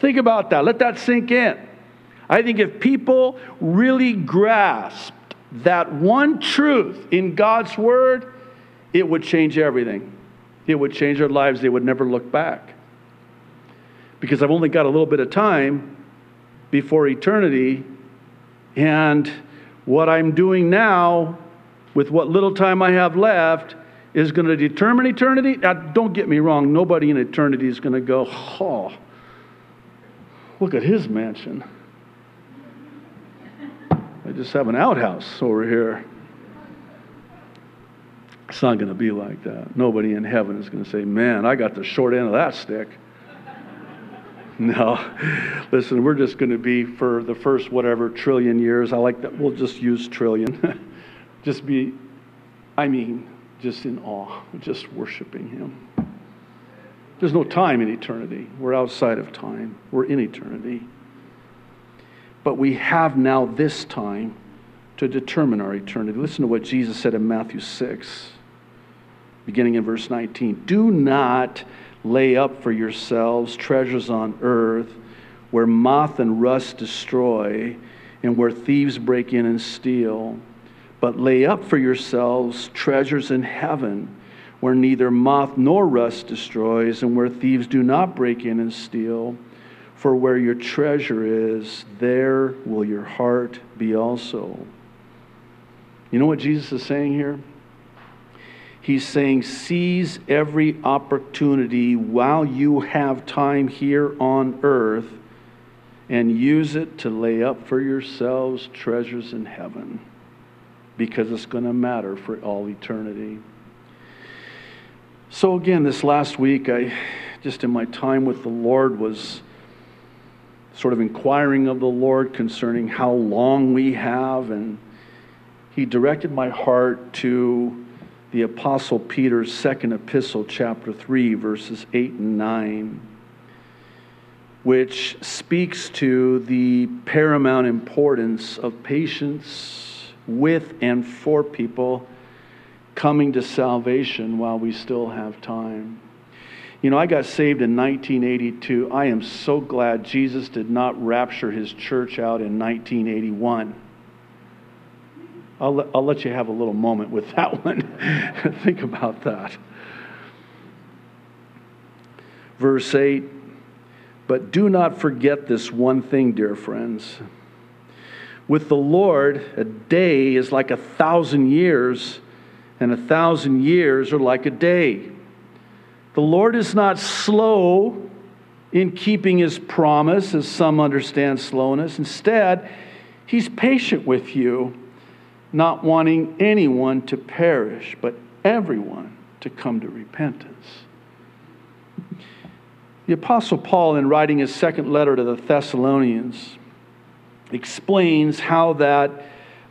S1: Think about that. Let that sink in. I think if people really grasped that one truth in God's Word, it would change everything. It would change their lives. They would never look back. Because I've only got a little bit of time before eternity, and what I'm doing now, with what little time I have left, is going to determine eternity. Now, don't get me wrong, nobody in eternity is going to go, oh, look at his mansion. I just have an outhouse over here. It's not going to be like that. Nobody in heaven is going to say, Man, I got the short end of that stick. No. Listen, we're just going to be for the first whatever trillion years. I like that. We'll just use trillion. just be, I mean, just in awe, just worshiping Him. There's no time in eternity. We're outside of time, we're in eternity. But we have now this time to determine our eternity. Listen to what Jesus said in Matthew 6, beginning in verse 19. Do not lay up for yourselves treasures on earth where moth and rust destroy and where thieves break in and steal, but lay up for yourselves treasures in heaven where neither moth nor rust destroys, and where thieves do not break in and steal. For where your treasure is, there will your heart be also. You know what Jesus is saying here? He's saying, seize every opportunity while you have time here on earth and use it to lay up for yourselves treasures in heaven because it's going to matter for all eternity. So, again, this last week, I just in my time with the Lord was sort of inquiring of the Lord concerning how long we have, and He directed my heart to the Apostle Peter's second epistle, chapter 3, verses 8 and 9, which speaks to the paramount importance of patience with and for people coming to salvation while we still have time. You know, I got saved in 1982. I am so glad Jesus did not rapture his church out in 1981. I'll let, I'll let you have a little moment with that one. Think about that. Verse 8 But do not forget this one thing, dear friends. With the Lord, a day is like a thousand years and a thousand years are like a day. The Lord is not slow in keeping his promise, as some understand slowness. Instead, he's patient with you, not wanting anyone to perish, but everyone to come to repentance. The Apostle Paul, in writing his second letter to the Thessalonians, explains how that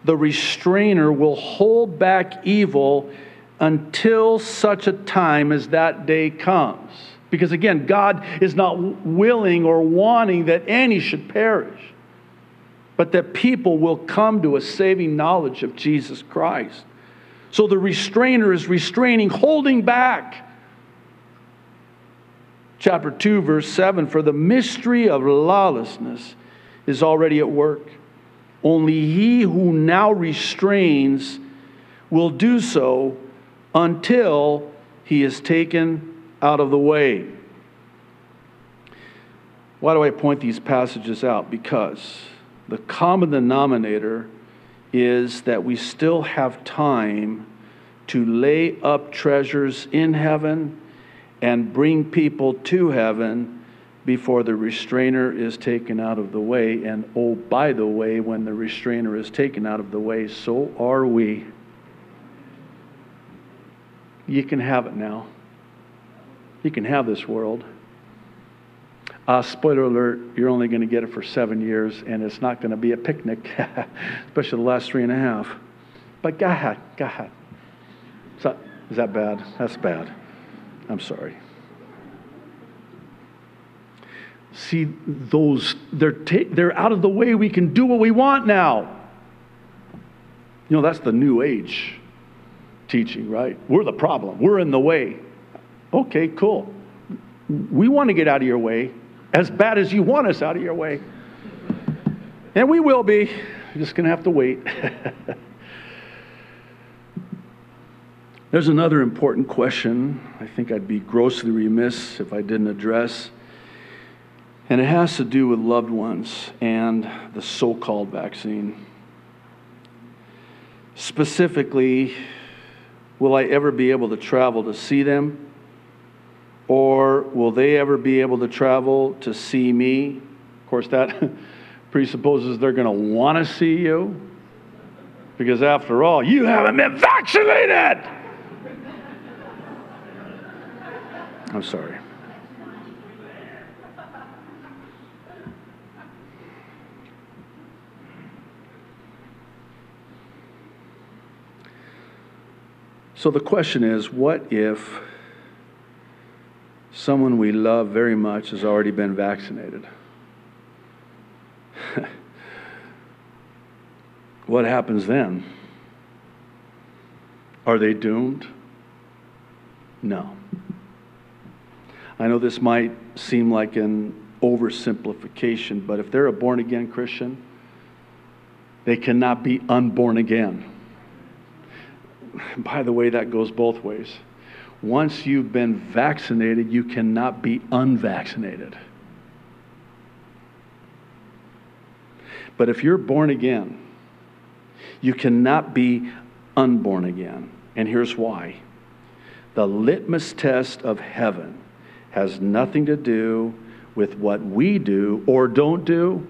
S1: the restrainer will hold back evil until such a time as that day comes. Because again, God is not willing or wanting that any should perish, but that people will come to a saving knowledge of Jesus Christ. So the restrainer is restraining, holding back. Chapter 2, verse 7 For the mystery of lawlessness is already at work. Only he who now restrains will do so until he is taken out of the way. Why do I point these passages out? Because the common denominator is that we still have time to lay up treasures in heaven and bring people to heaven before the restrainer is taken out of the way. And oh, by the way, when the restrainer is taken out of the way, so are we. You can have it now. You can have this world. Uh, spoiler alert, you're only going to get it for seven years, and it's not going to be a picnic, especially the last three and a half. But go ahead, go ahead. Is that, is that bad? That's bad. I'm sorry. See, those, they're, ta- they're out of the way. We can do what we want now. You know, that's the new age teaching, right? We're the problem. We're in the way. Okay, cool. We want to get out of your way as bad as you want us out of your way. And we will be. You're just going to have to wait. There's another important question I think I'd be grossly remiss if I didn't address. And it has to do with loved ones and the so called vaccine. Specifically, will I ever be able to travel to see them? Or will they ever be able to travel to see me? Of course, that presupposes they're going to want to see you. Because after all, you haven't been vaccinated! I'm sorry. So the question is what if someone we love very much has already been vaccinated? what happens then? Are they doomed? No. I know this might seem like an oversimplification, but if they're a born again Christian, they cannot be unborn again. By the way, that goes both ways. Once you've been vaccinated, you cannot be unvaccinated. But if you're born again, you cannot be unborn again. And here's why the litmus test of heaven has nothing to do with what we do or don't do.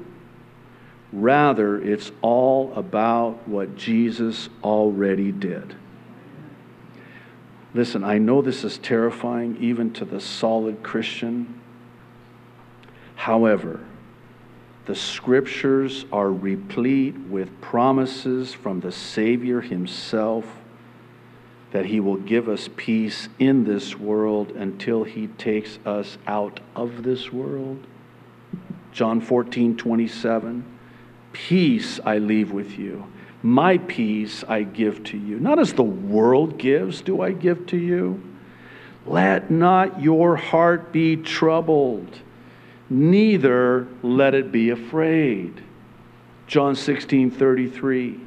S1: Rather, it's all about what Jesus already did. Listen, I know this is terrifying even to the solid Christian. However, the scriptures are replete with promises from the Savior himself that he will give us peace in this world until he takes us out of this world. John 14, 27. Peace I leave with you my peace I give to you. Not as the world gives, do I give to you. Let not your heart be troubled, neither let it be afraid. John 16 33.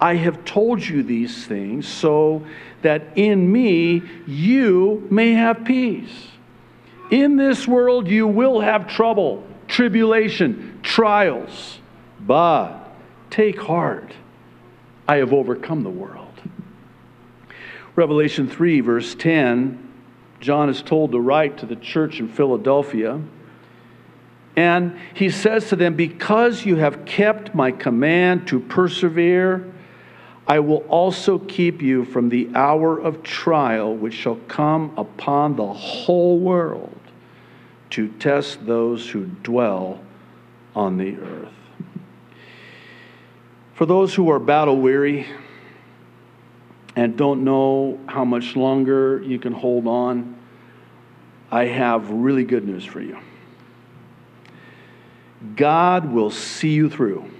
S1: I have told you these things so that in me you may have peace. In this world you will have trouble, tribulation, trials, but take heart. I have overcome the world. Revelation 3, verse 10, John is told to write to the church in Philadelphia. And he says to them, Because you have kept my command to persevere, I will also keep you from the hour of trial which shall come upon the whole world to test those who dwell on the earth. For those who are battle weary and don't know how much longer you can hold on, I have really good news for you. God will see you through.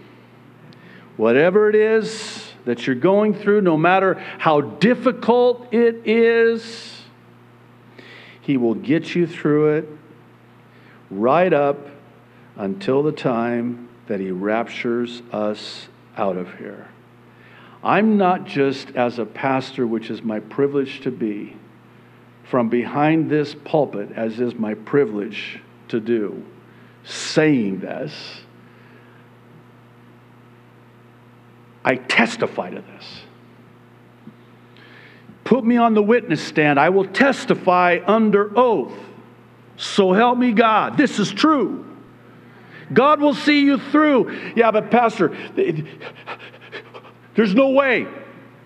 S1: Whatever it is that you're going through, no matter how difficult it is, He will get you through it right up until the time that He raptures us out of here. I'm not just as a pastor, which is my privilege to be, from behind this pulpit, as is my privilege to do, saying this. I testify to this. Put me on the witness stand. I will testify under oath. So help me God. This is true. God will see you through. Yeah, but Pastor, there's no way.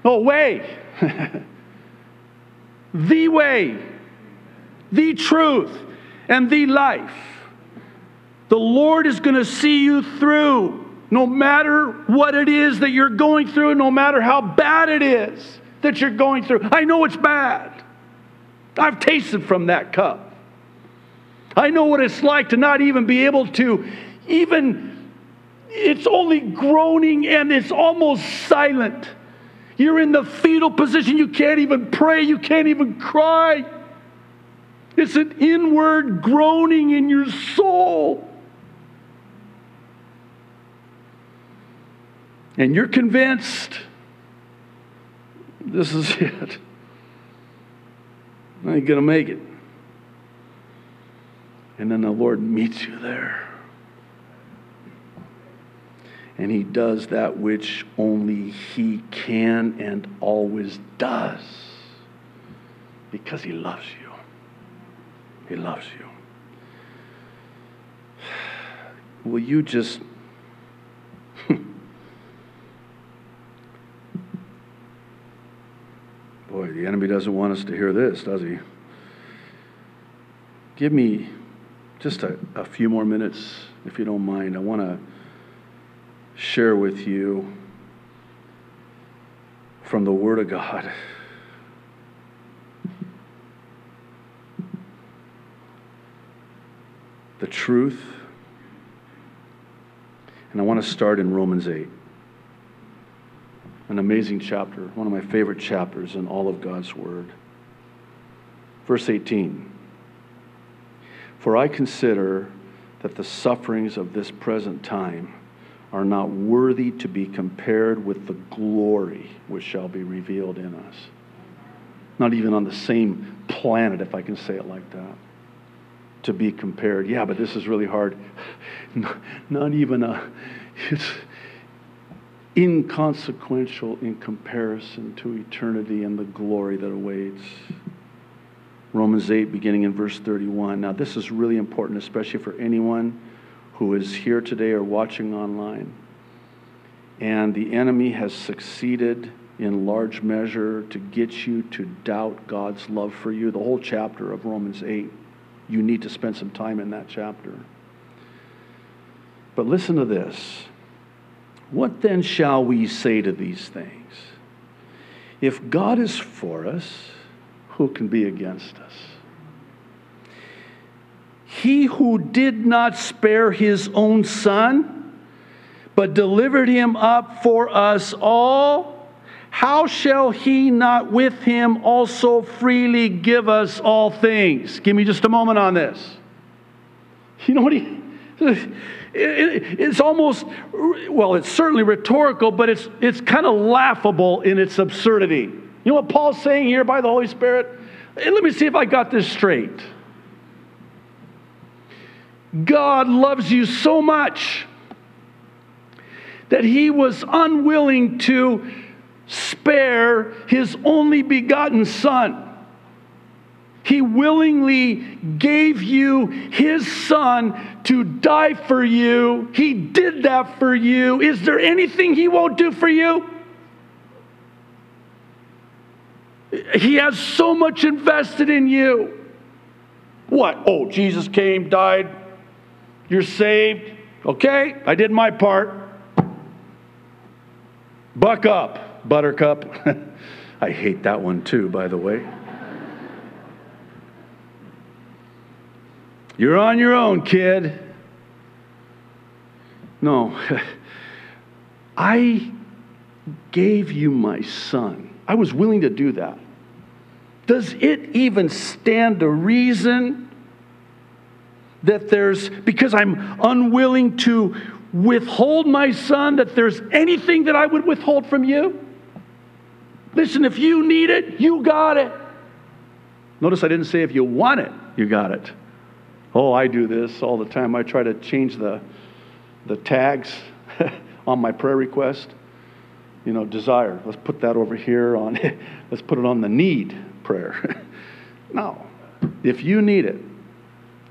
S1: No way. the way, the truth, and the life. The Lord is going to see you through no matter what it is that you're going through, no matter how bad it is that you're going through. I know it's bad. I've tasted from that cup. I know what it's like to not even be able to even it's only groaning and it's almost silent. You're in the fetal position. You can't even pray. You can't even cry. It's an inward groaning in your soul. And you're convinced this is it. I ain't going to make it. And then the Lord meets you there and he does that which only he can and always does because he loves you. He loves you. Will you just. Boy, the enemy doesn't want us to hear this, does he? give me just a, a few more minutes, if you don't mind. I want to share with you from the Word of God. The truth. And I want to start in Romans 8. An amazing chapter, one of my favorite chapters in all of God's Word. Verse 18 For I consider that the sufferings of this present time are not worthy to be compared with the glory which shall be revealed in us. Not even on the same planet, if I can say it like that, to be compared. Yeah, but this is really hard. Not even a, it's inconsequential in comparison to eternity and the glory that awaits. Romans 8, beginning in verse 31. Now, this is really important, especially for anyone who is here today or watching online. And the enemy has succeeded in large measure to get you to doubt God's love for you. The whole chapter of Romans 8, you need to spend some time in that chapter. But listen to this. What then shall we say to these things? If God is for us, who can be against us? He who did not spare his own son, but delivered him up for us all, how shall he not with him also freely give us all things? Give me just a moment on this. You know what he. It's almost, well, it's certainly rhetorical, but it's, it's kind of laughable in its absurdity. You know what Paul's saying here by the Holy Spirit? And let me see if I got this straight. God loves you so much that he was unwilling to spare his only begotten son. He willingly gave you his son to die for you. He did that for you. Is there anything he won't do for you? He has so much invested in you. What? Oh, Jesus came, died, you're saved. Okay, I did my part. Buck up, buttercup. I hate that one too, by the way. You're on your own, kid. No, I gave you my son. I was willing to do that. Does it even stand to reason that there's, because I'm unwilling to withhold my son, that there's anything that I would withhold from you? Listen, if you need it, you got it. Notice I didn't say if you want it, you got it. Oh, I do this all the time. I try to change the, the tags on my prayer request you know, desire. Let's put that over here on, let's put it on the need prayer. no. If you need it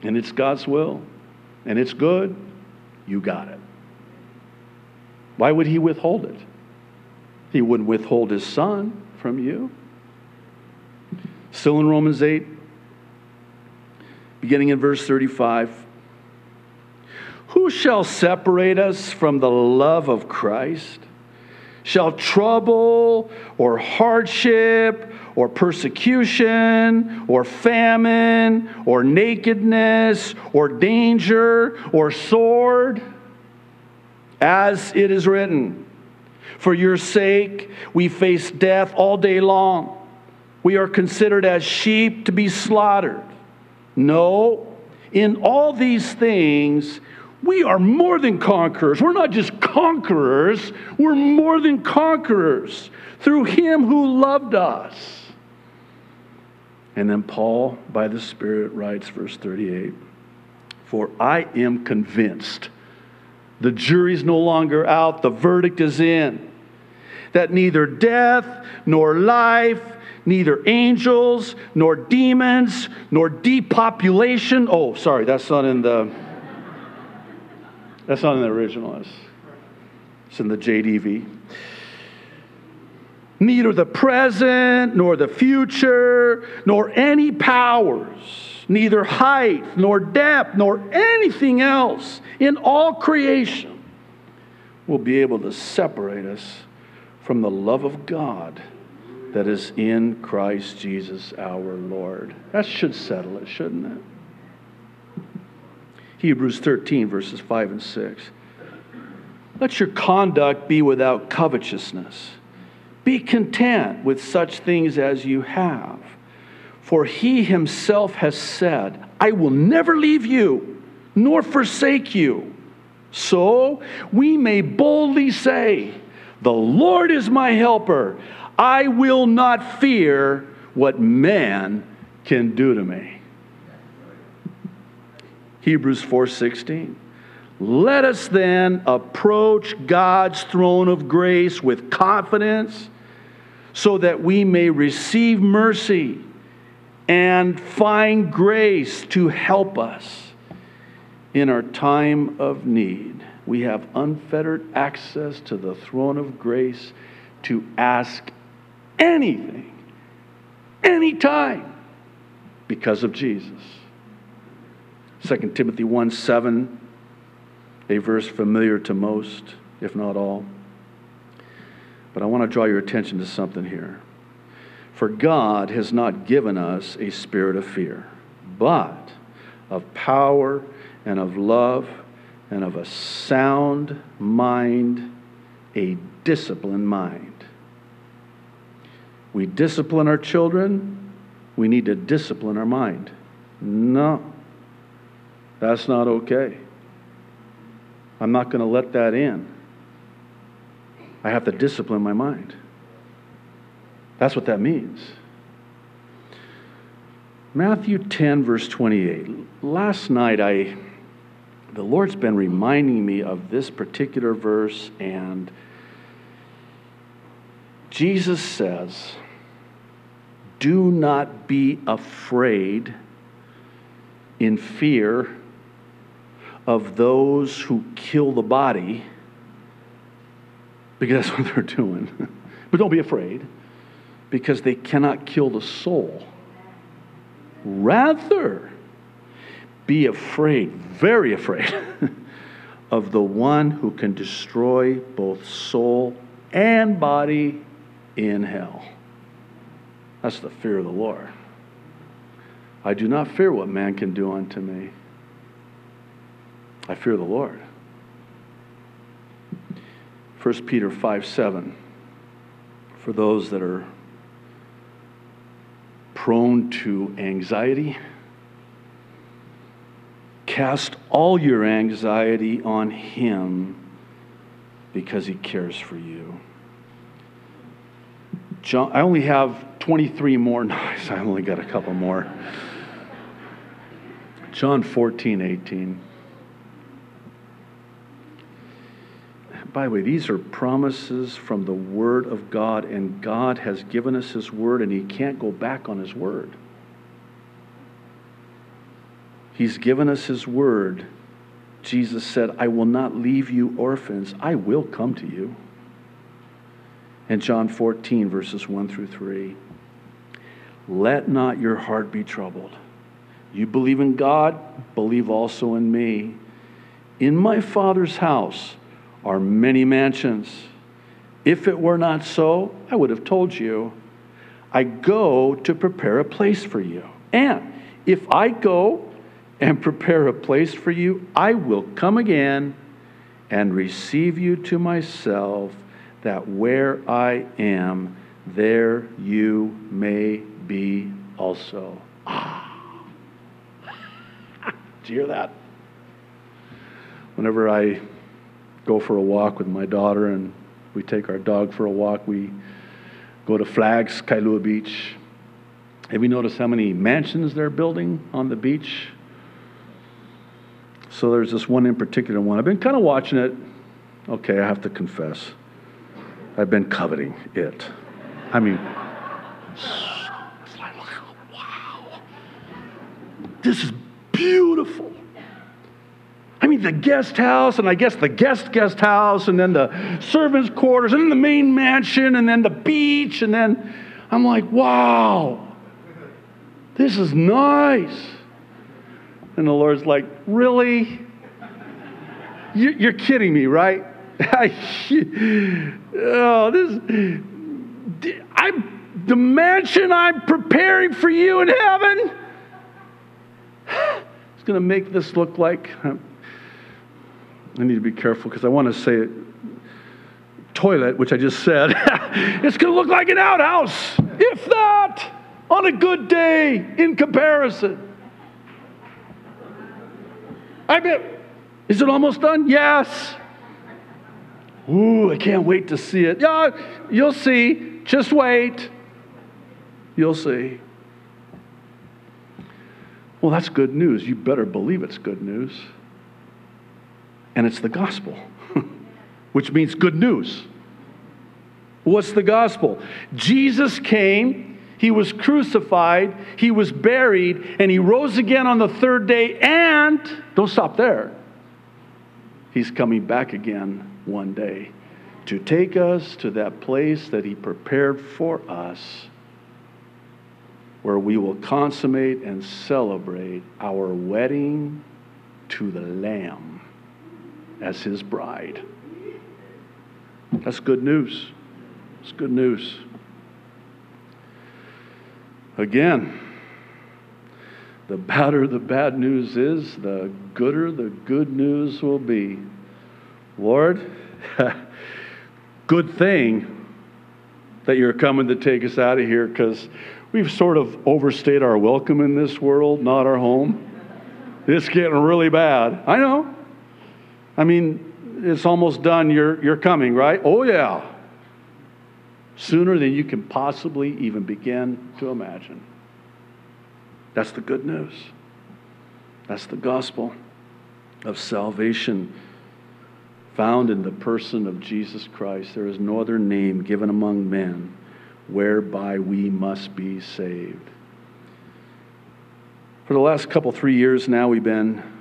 S1: and it's God's will and it's good, you got it. Why would He withhold it? He wouldn't withhold His Son from you. Still in Romans 8, beginning in verse 35. Who shall separate us from the love of Christ? shall trouble or hardship or persecution or famine or nakedness or danger or sword, as it is written. For your sake, we face death all day long. We are considered as sheep to be slaughtered. No, in all these things, we are more than conquerors. We're not just conquerors, we're more than conquerors through Him who loved us. And then Paul, by the Spirit, writes, verse 38 For I am convinced the jury's no longer out, the verdict is in, that neither death nor life, neither angels nor demons nor depopulation. Oh, sorry, that's not in the. That's not in the original. It's, it's in the JDV. Neither the present, nor the future, nor any powers, neither height, nor depth, nor anything else in all creation will be able to separate us from the love of God that is in Christ Jesus our Lord. That should settle it, shouldn't it? Hebrews 13, verses 5 and 6. Let your conduct be without covetousness. Be content with such things as you have. For he himself has said, I will never leave you nor forsake you. So we may boldly say, The Lord is my helper. I will not fear what man can do to me. Hebrews 4:16 Let us then approach God's throne of grace with confidence so that we may receive mercy and find grace to help us in our time of need. We have unfettered access to the throne of grace to ask anything, anytime, because of Jesus. 2 Timothy 1 7, a verse familiar to most, if not all. But I want to draw your attention to something here. For God has not given us a spirit of fear, but of power and of love and of a sound mind, a disciplined mind. We discipline our children, we need to discipline our mind. No, that's not okay. I'm not going to let that in. I have to discipline my mind. That's what that means. Matthew 10, verse 28. Last night, I, the Lord's been reminding me of this particular verse, and Jesus says, Do not be afraid in fear of those who kill the body, because that's what they're doing. but don't be afraid, because they cannot kill the soul. Rather, be afraid, very afraid, of the one who can destroy both soul and body in hell. That's the fear of the Lord. I do not fear what man can do unto me. I fear the Lord. 1 Peter 5 7. For those that are prone to anxiety, cast all your anxiety on Him because He cares for you. John, I only have 23 more. Nice, I only got a couple more. John 14, 18. By the way, these are promises from the Word of God, and God has given us His Word, and He can't go back on His Word. He's given us His Word. Jesus said, I will not leave you orphans, I will come to you. And John 14, verses 1 through 3. Let not your heart be troubled. You believe in God, believe also in me. In my Father's house, are many mansions. If it were not so, I would have told you. I go to prepare a place for you. And if I go and prepare a place for you, I will come again and receive you to myself, that where I am, there you may be also. Ah. Did you hear that? Whenever I go for a walk with my daughter and we take our dog for a walk. We go to Flags, Kailua Beach. Have you noticed how many mansions they're building on the beach? So there's this one in particular one. I've been kind of watching it. Okay, I have to confess. I've been coveting it. I mean, wow. This is beautiful. I mean, the guest house, and I guess the guest guest house, and then the servants' quarters, and then the main mansion, and then the beach, and then I'm like, wow, this is nice. And the Lord's like, Really? You're kidding me, right? oh, this. I, the mansion I'm preparing for you in heaven. It's going to make this look like. I need to be careful because I want to say it. Toilet, which I just said. it's going to look like an outhouse, if that, on a good day in comparison. I bet. Is it almost done? Yes. Ooh, I can't wait to see it. Yeah, you'll see. Just wait. You'll see. Well, that's good news. You better believe it's good news. And it's the gospel, which means good news. What's the gospel? Jesus came, he was crucified, he was buried, and he rose again on the third day. And don't stop there. He's coming back again one day to take us to that place that He prepared for us, where we will consummate and celebrate our wedding to the Lamb as His bride. That's good news. It's good news. Again, the badder the bad news is, the gooder the good news will be. Lord, good thing that you're coming to take us out of here because we've sort of overstayed our welcome in this world, not our home. It's getting really bad. I know. I mean, it's almost done. You're, you're coming, right? Oh, yeah. Sooner than you can possibly even begin to imagine. That's the good news. That's the gospel of salvation found in the person of Jesus Christ. There is no other name given among men whereby we must be saved. For the last couple, three years now, we've been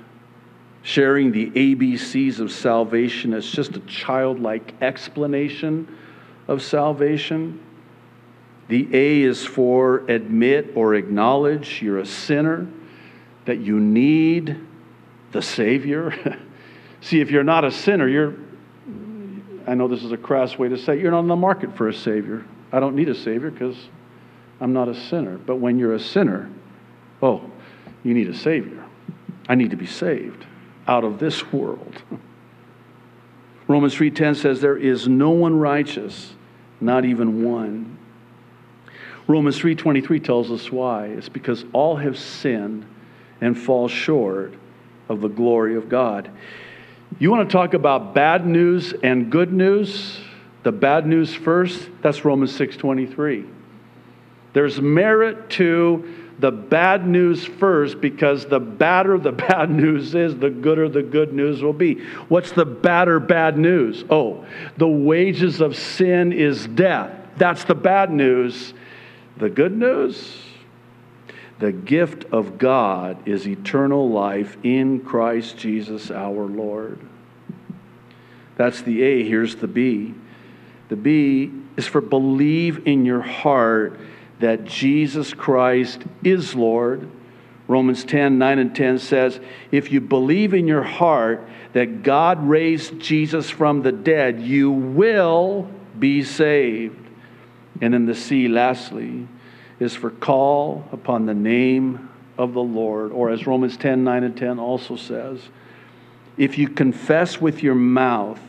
S1: sharing the ABCs of salvation as just a childlike explanation of salvation. The A is for admit or acknowledge you're a sinner, that you need the Savior. See, if you're not a sinner, you're, I know this is a crass way to say, it, you're not in the market for a Savior. I don't need a Savior because I'm not a sinner. But when you're a sinner, oh, you need a Savior. I need to be saved out of this world. Romans 3:10 says there is no one righteous, not even one. Romans 3:23 tells us why. It's because all have sinned and fall short of the glory of God. You want to talk about bad news and good news? The bad news first, that's Romans 6:23. There's merit to the bad news first because the badder the bad news is, the gooder the good news will be. What's the badder bad news? Oh, the wages of sin is death. That's the bad news. The good news? The gift of God is eternal life in Christ Jesus our Lord. That's the A. Here's the B. The B is for believe in your heart that Jesus Christ is Lord. Romans 10 9 and 10 says, If you believe in your heart that God raised Jesus from the dead, you will be saved. And then the C, lastly, is for call upon the name of the Lord. Or as Romans 10 9 and 10 also says, if you confess with your mouth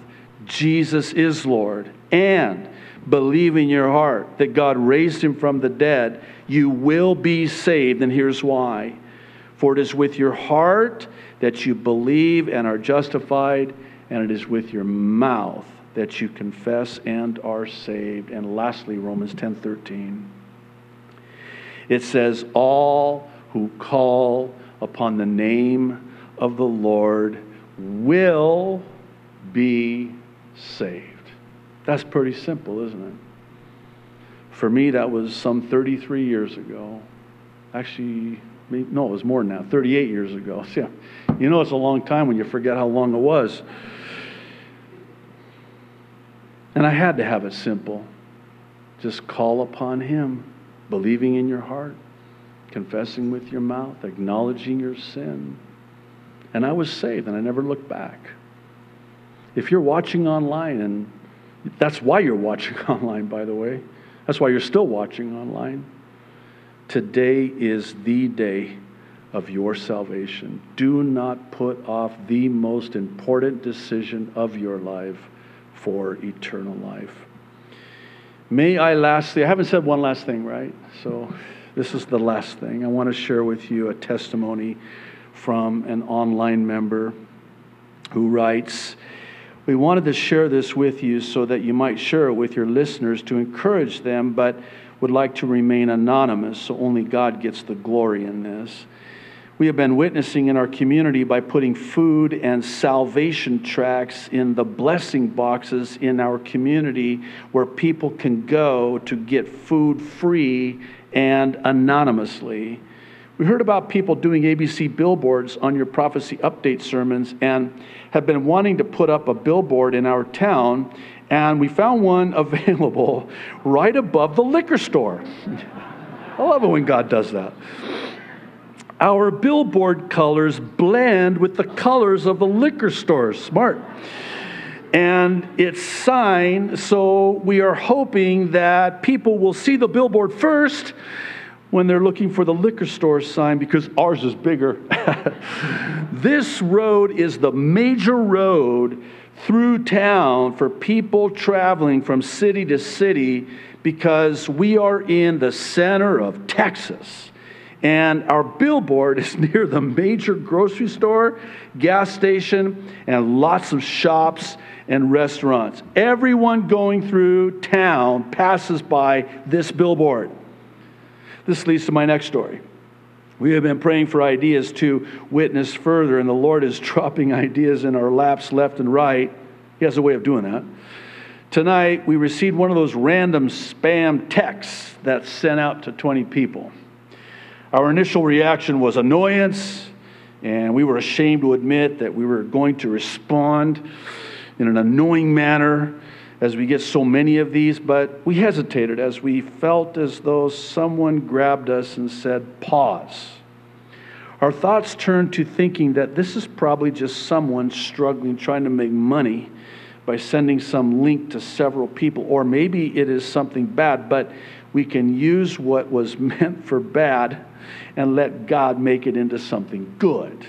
S1: Jesus is Lord and believe in your heart that God raised him from the dead, you will be saved. And here's why. For it is with your heart that you believe and are justified, and it is with your mouth that you confess and are saved. And lastly, Romans 10 13. It says, All who call upon the name of the Lord will be saved. That's pretty simple, isn't it? For me, that was some 33 years ago. Actually, no, it was more than that, 38 years ago. Yeah. You know, it's a long time when you forget how long it was. And I had to have it simple. Just call upon Him believing in your heart, confessing with your mouth, acknowledging your sin, and I was saved, and I never looked back. If you're watching online, and that's why you're watching online, by the way, that's why you're still watching online. Today is the day of your salvation. Do not put off the most important decision of your life for eternal life. May I lastly, I haven't said one last thing, right? So this is the last thing. I want to share with you a testimony from an online member who writes, we wanted to share this with you so that you might share it with your listeners to encourage them, but would like to remain anonymous so only God gets the glory in this. We have been witnessing in our community by putting food and salvation tracts in the blessing boxes in our community where people can go to get food free and anonymously. We heard about people doing ABC billboards on your prophecy update sermons and have been wanting to put up a billboard in our town, and we found one available right above the liquor store. I love it when God does that our billboard colors blend with the colors of the liquor stores. Smart. And it's signed, so we are hoping that people will see the billboard first when they're looking for the liquor store sign because ours is bigger. this road is the major road through town for people traveling from city to city because we are in the center of Texas. And our billboard is near the major grocery store, gas station, and lots of shops and restaurants. Everyone going through town passes by this billboard. This leads to my next story. We have been praying for ideas to witness further, and the Lord is dropping ideas in our laps left and right. He has a way of doing that. Tonight, we received one of those random spam texts that's sent out to 20 people. Our initial reaction was annoyance, and we were ashamed to admit that we were going to respond in an annoying manner as we get so many of these, but we hesitated as we felt as though someone grabbed us and said, Pause. Our thoughts turned to thinking that this is probably just someone struggling, trying to make money by sending some link to several people, or maybe it is something bad, but we can use what was meant for bad and let God make it into something good.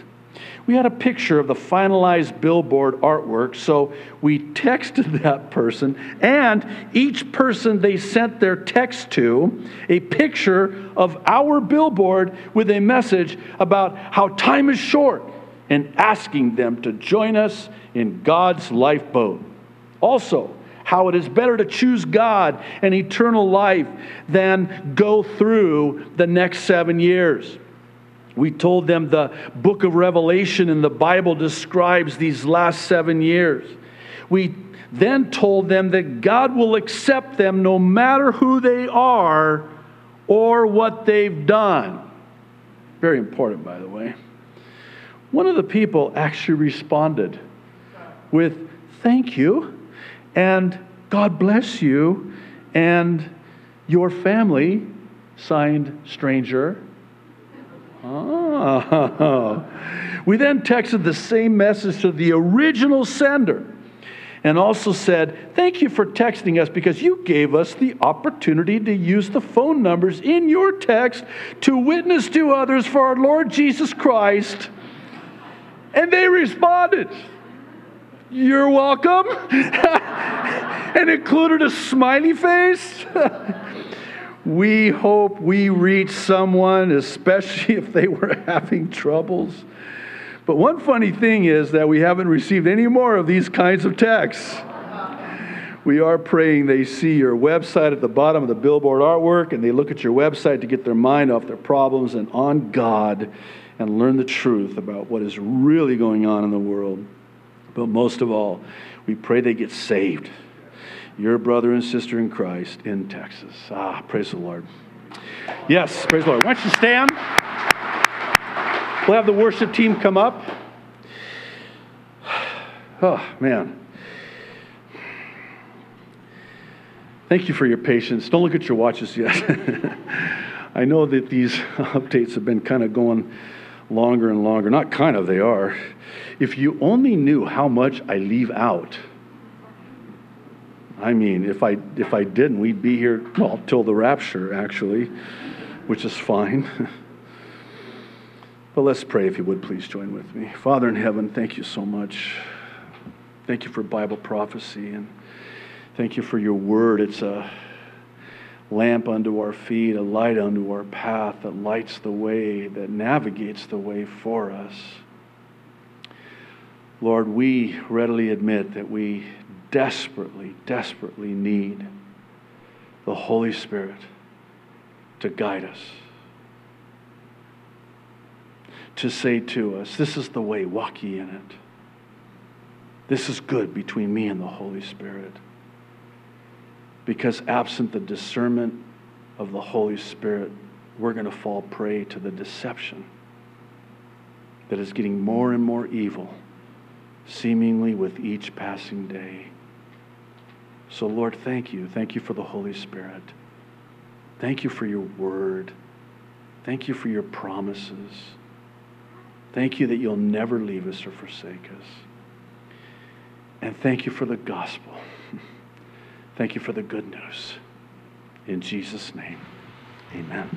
S1: We had a picture of the finalized billboard artwork, so we texted that person, and each person they sent their text to a picture of our billboard with a message about how time is short and asking them to join us in God's lifeboat. Also, how it is better to choose God and eternal life than go through the next seven years. We told them the book of Revelation in the Bible describes these last seven years. We then told them that God will accept them no matter who they are or what they've done. Very important, by the way. One of the people actually responded with, Thank you and God bless you and your family, signed stranger. Oh. We then texted the same message to the original sender and also said, Thank you for texting us because you gave us the opportunity to use the phone numbers in your text to witness to others for our Lord Jesus Christ. And they responded. You're welcome. and included a smiley face. we hope we reach someone, especially if they were having troubles. But one funny thing is that we haven't received any more of these kinds of texts. We are praying they see your website at the bottom of the billboard artwork and they look at your website to get their mind off their problems and on God and learn the truth about what is really going on in the world. But most of all, we pray they get saved. Your brother and sister in Christ in Texas. Ah, praise the Lord. Yes, praise the Lord. Why don't you stand? We'll have the worship team come up. Oh, man. Thank you for your patience. Don't look at your watches yet. I know that these updates have been kind of going longer and longer. Not kind of, they are. If you only knew how much I leave out. I mean, if I if I didn't, we'd be here well till the rapture, actually, which is fine. but let's pray, if you would, please join with me. Father in heaven, thank you so much. Thank you for Bible prophecy and thank you for your word. It's a lamp unto our feet, a light unto our path that lights the way, that navigates the way for us. Lord, we readily admit that we desperately, desperately need the Holy Spirit to guide us, to say to us, This is the way, walk ye in it. This is good between me and the Holy Spirit. Because absent the discernment of the Holy Spirit, we're going to fall prey to the deception that is getting more and more evil, seemingly with each passing day. So, Lord, thank you. Thank you for the Holy Spirit. Thank you for your word. Thank you for your promises. Thank you that you'll never leave us or forsake us. And thank you for the gospel. Thank you for the good news. In Jesus' name, amen.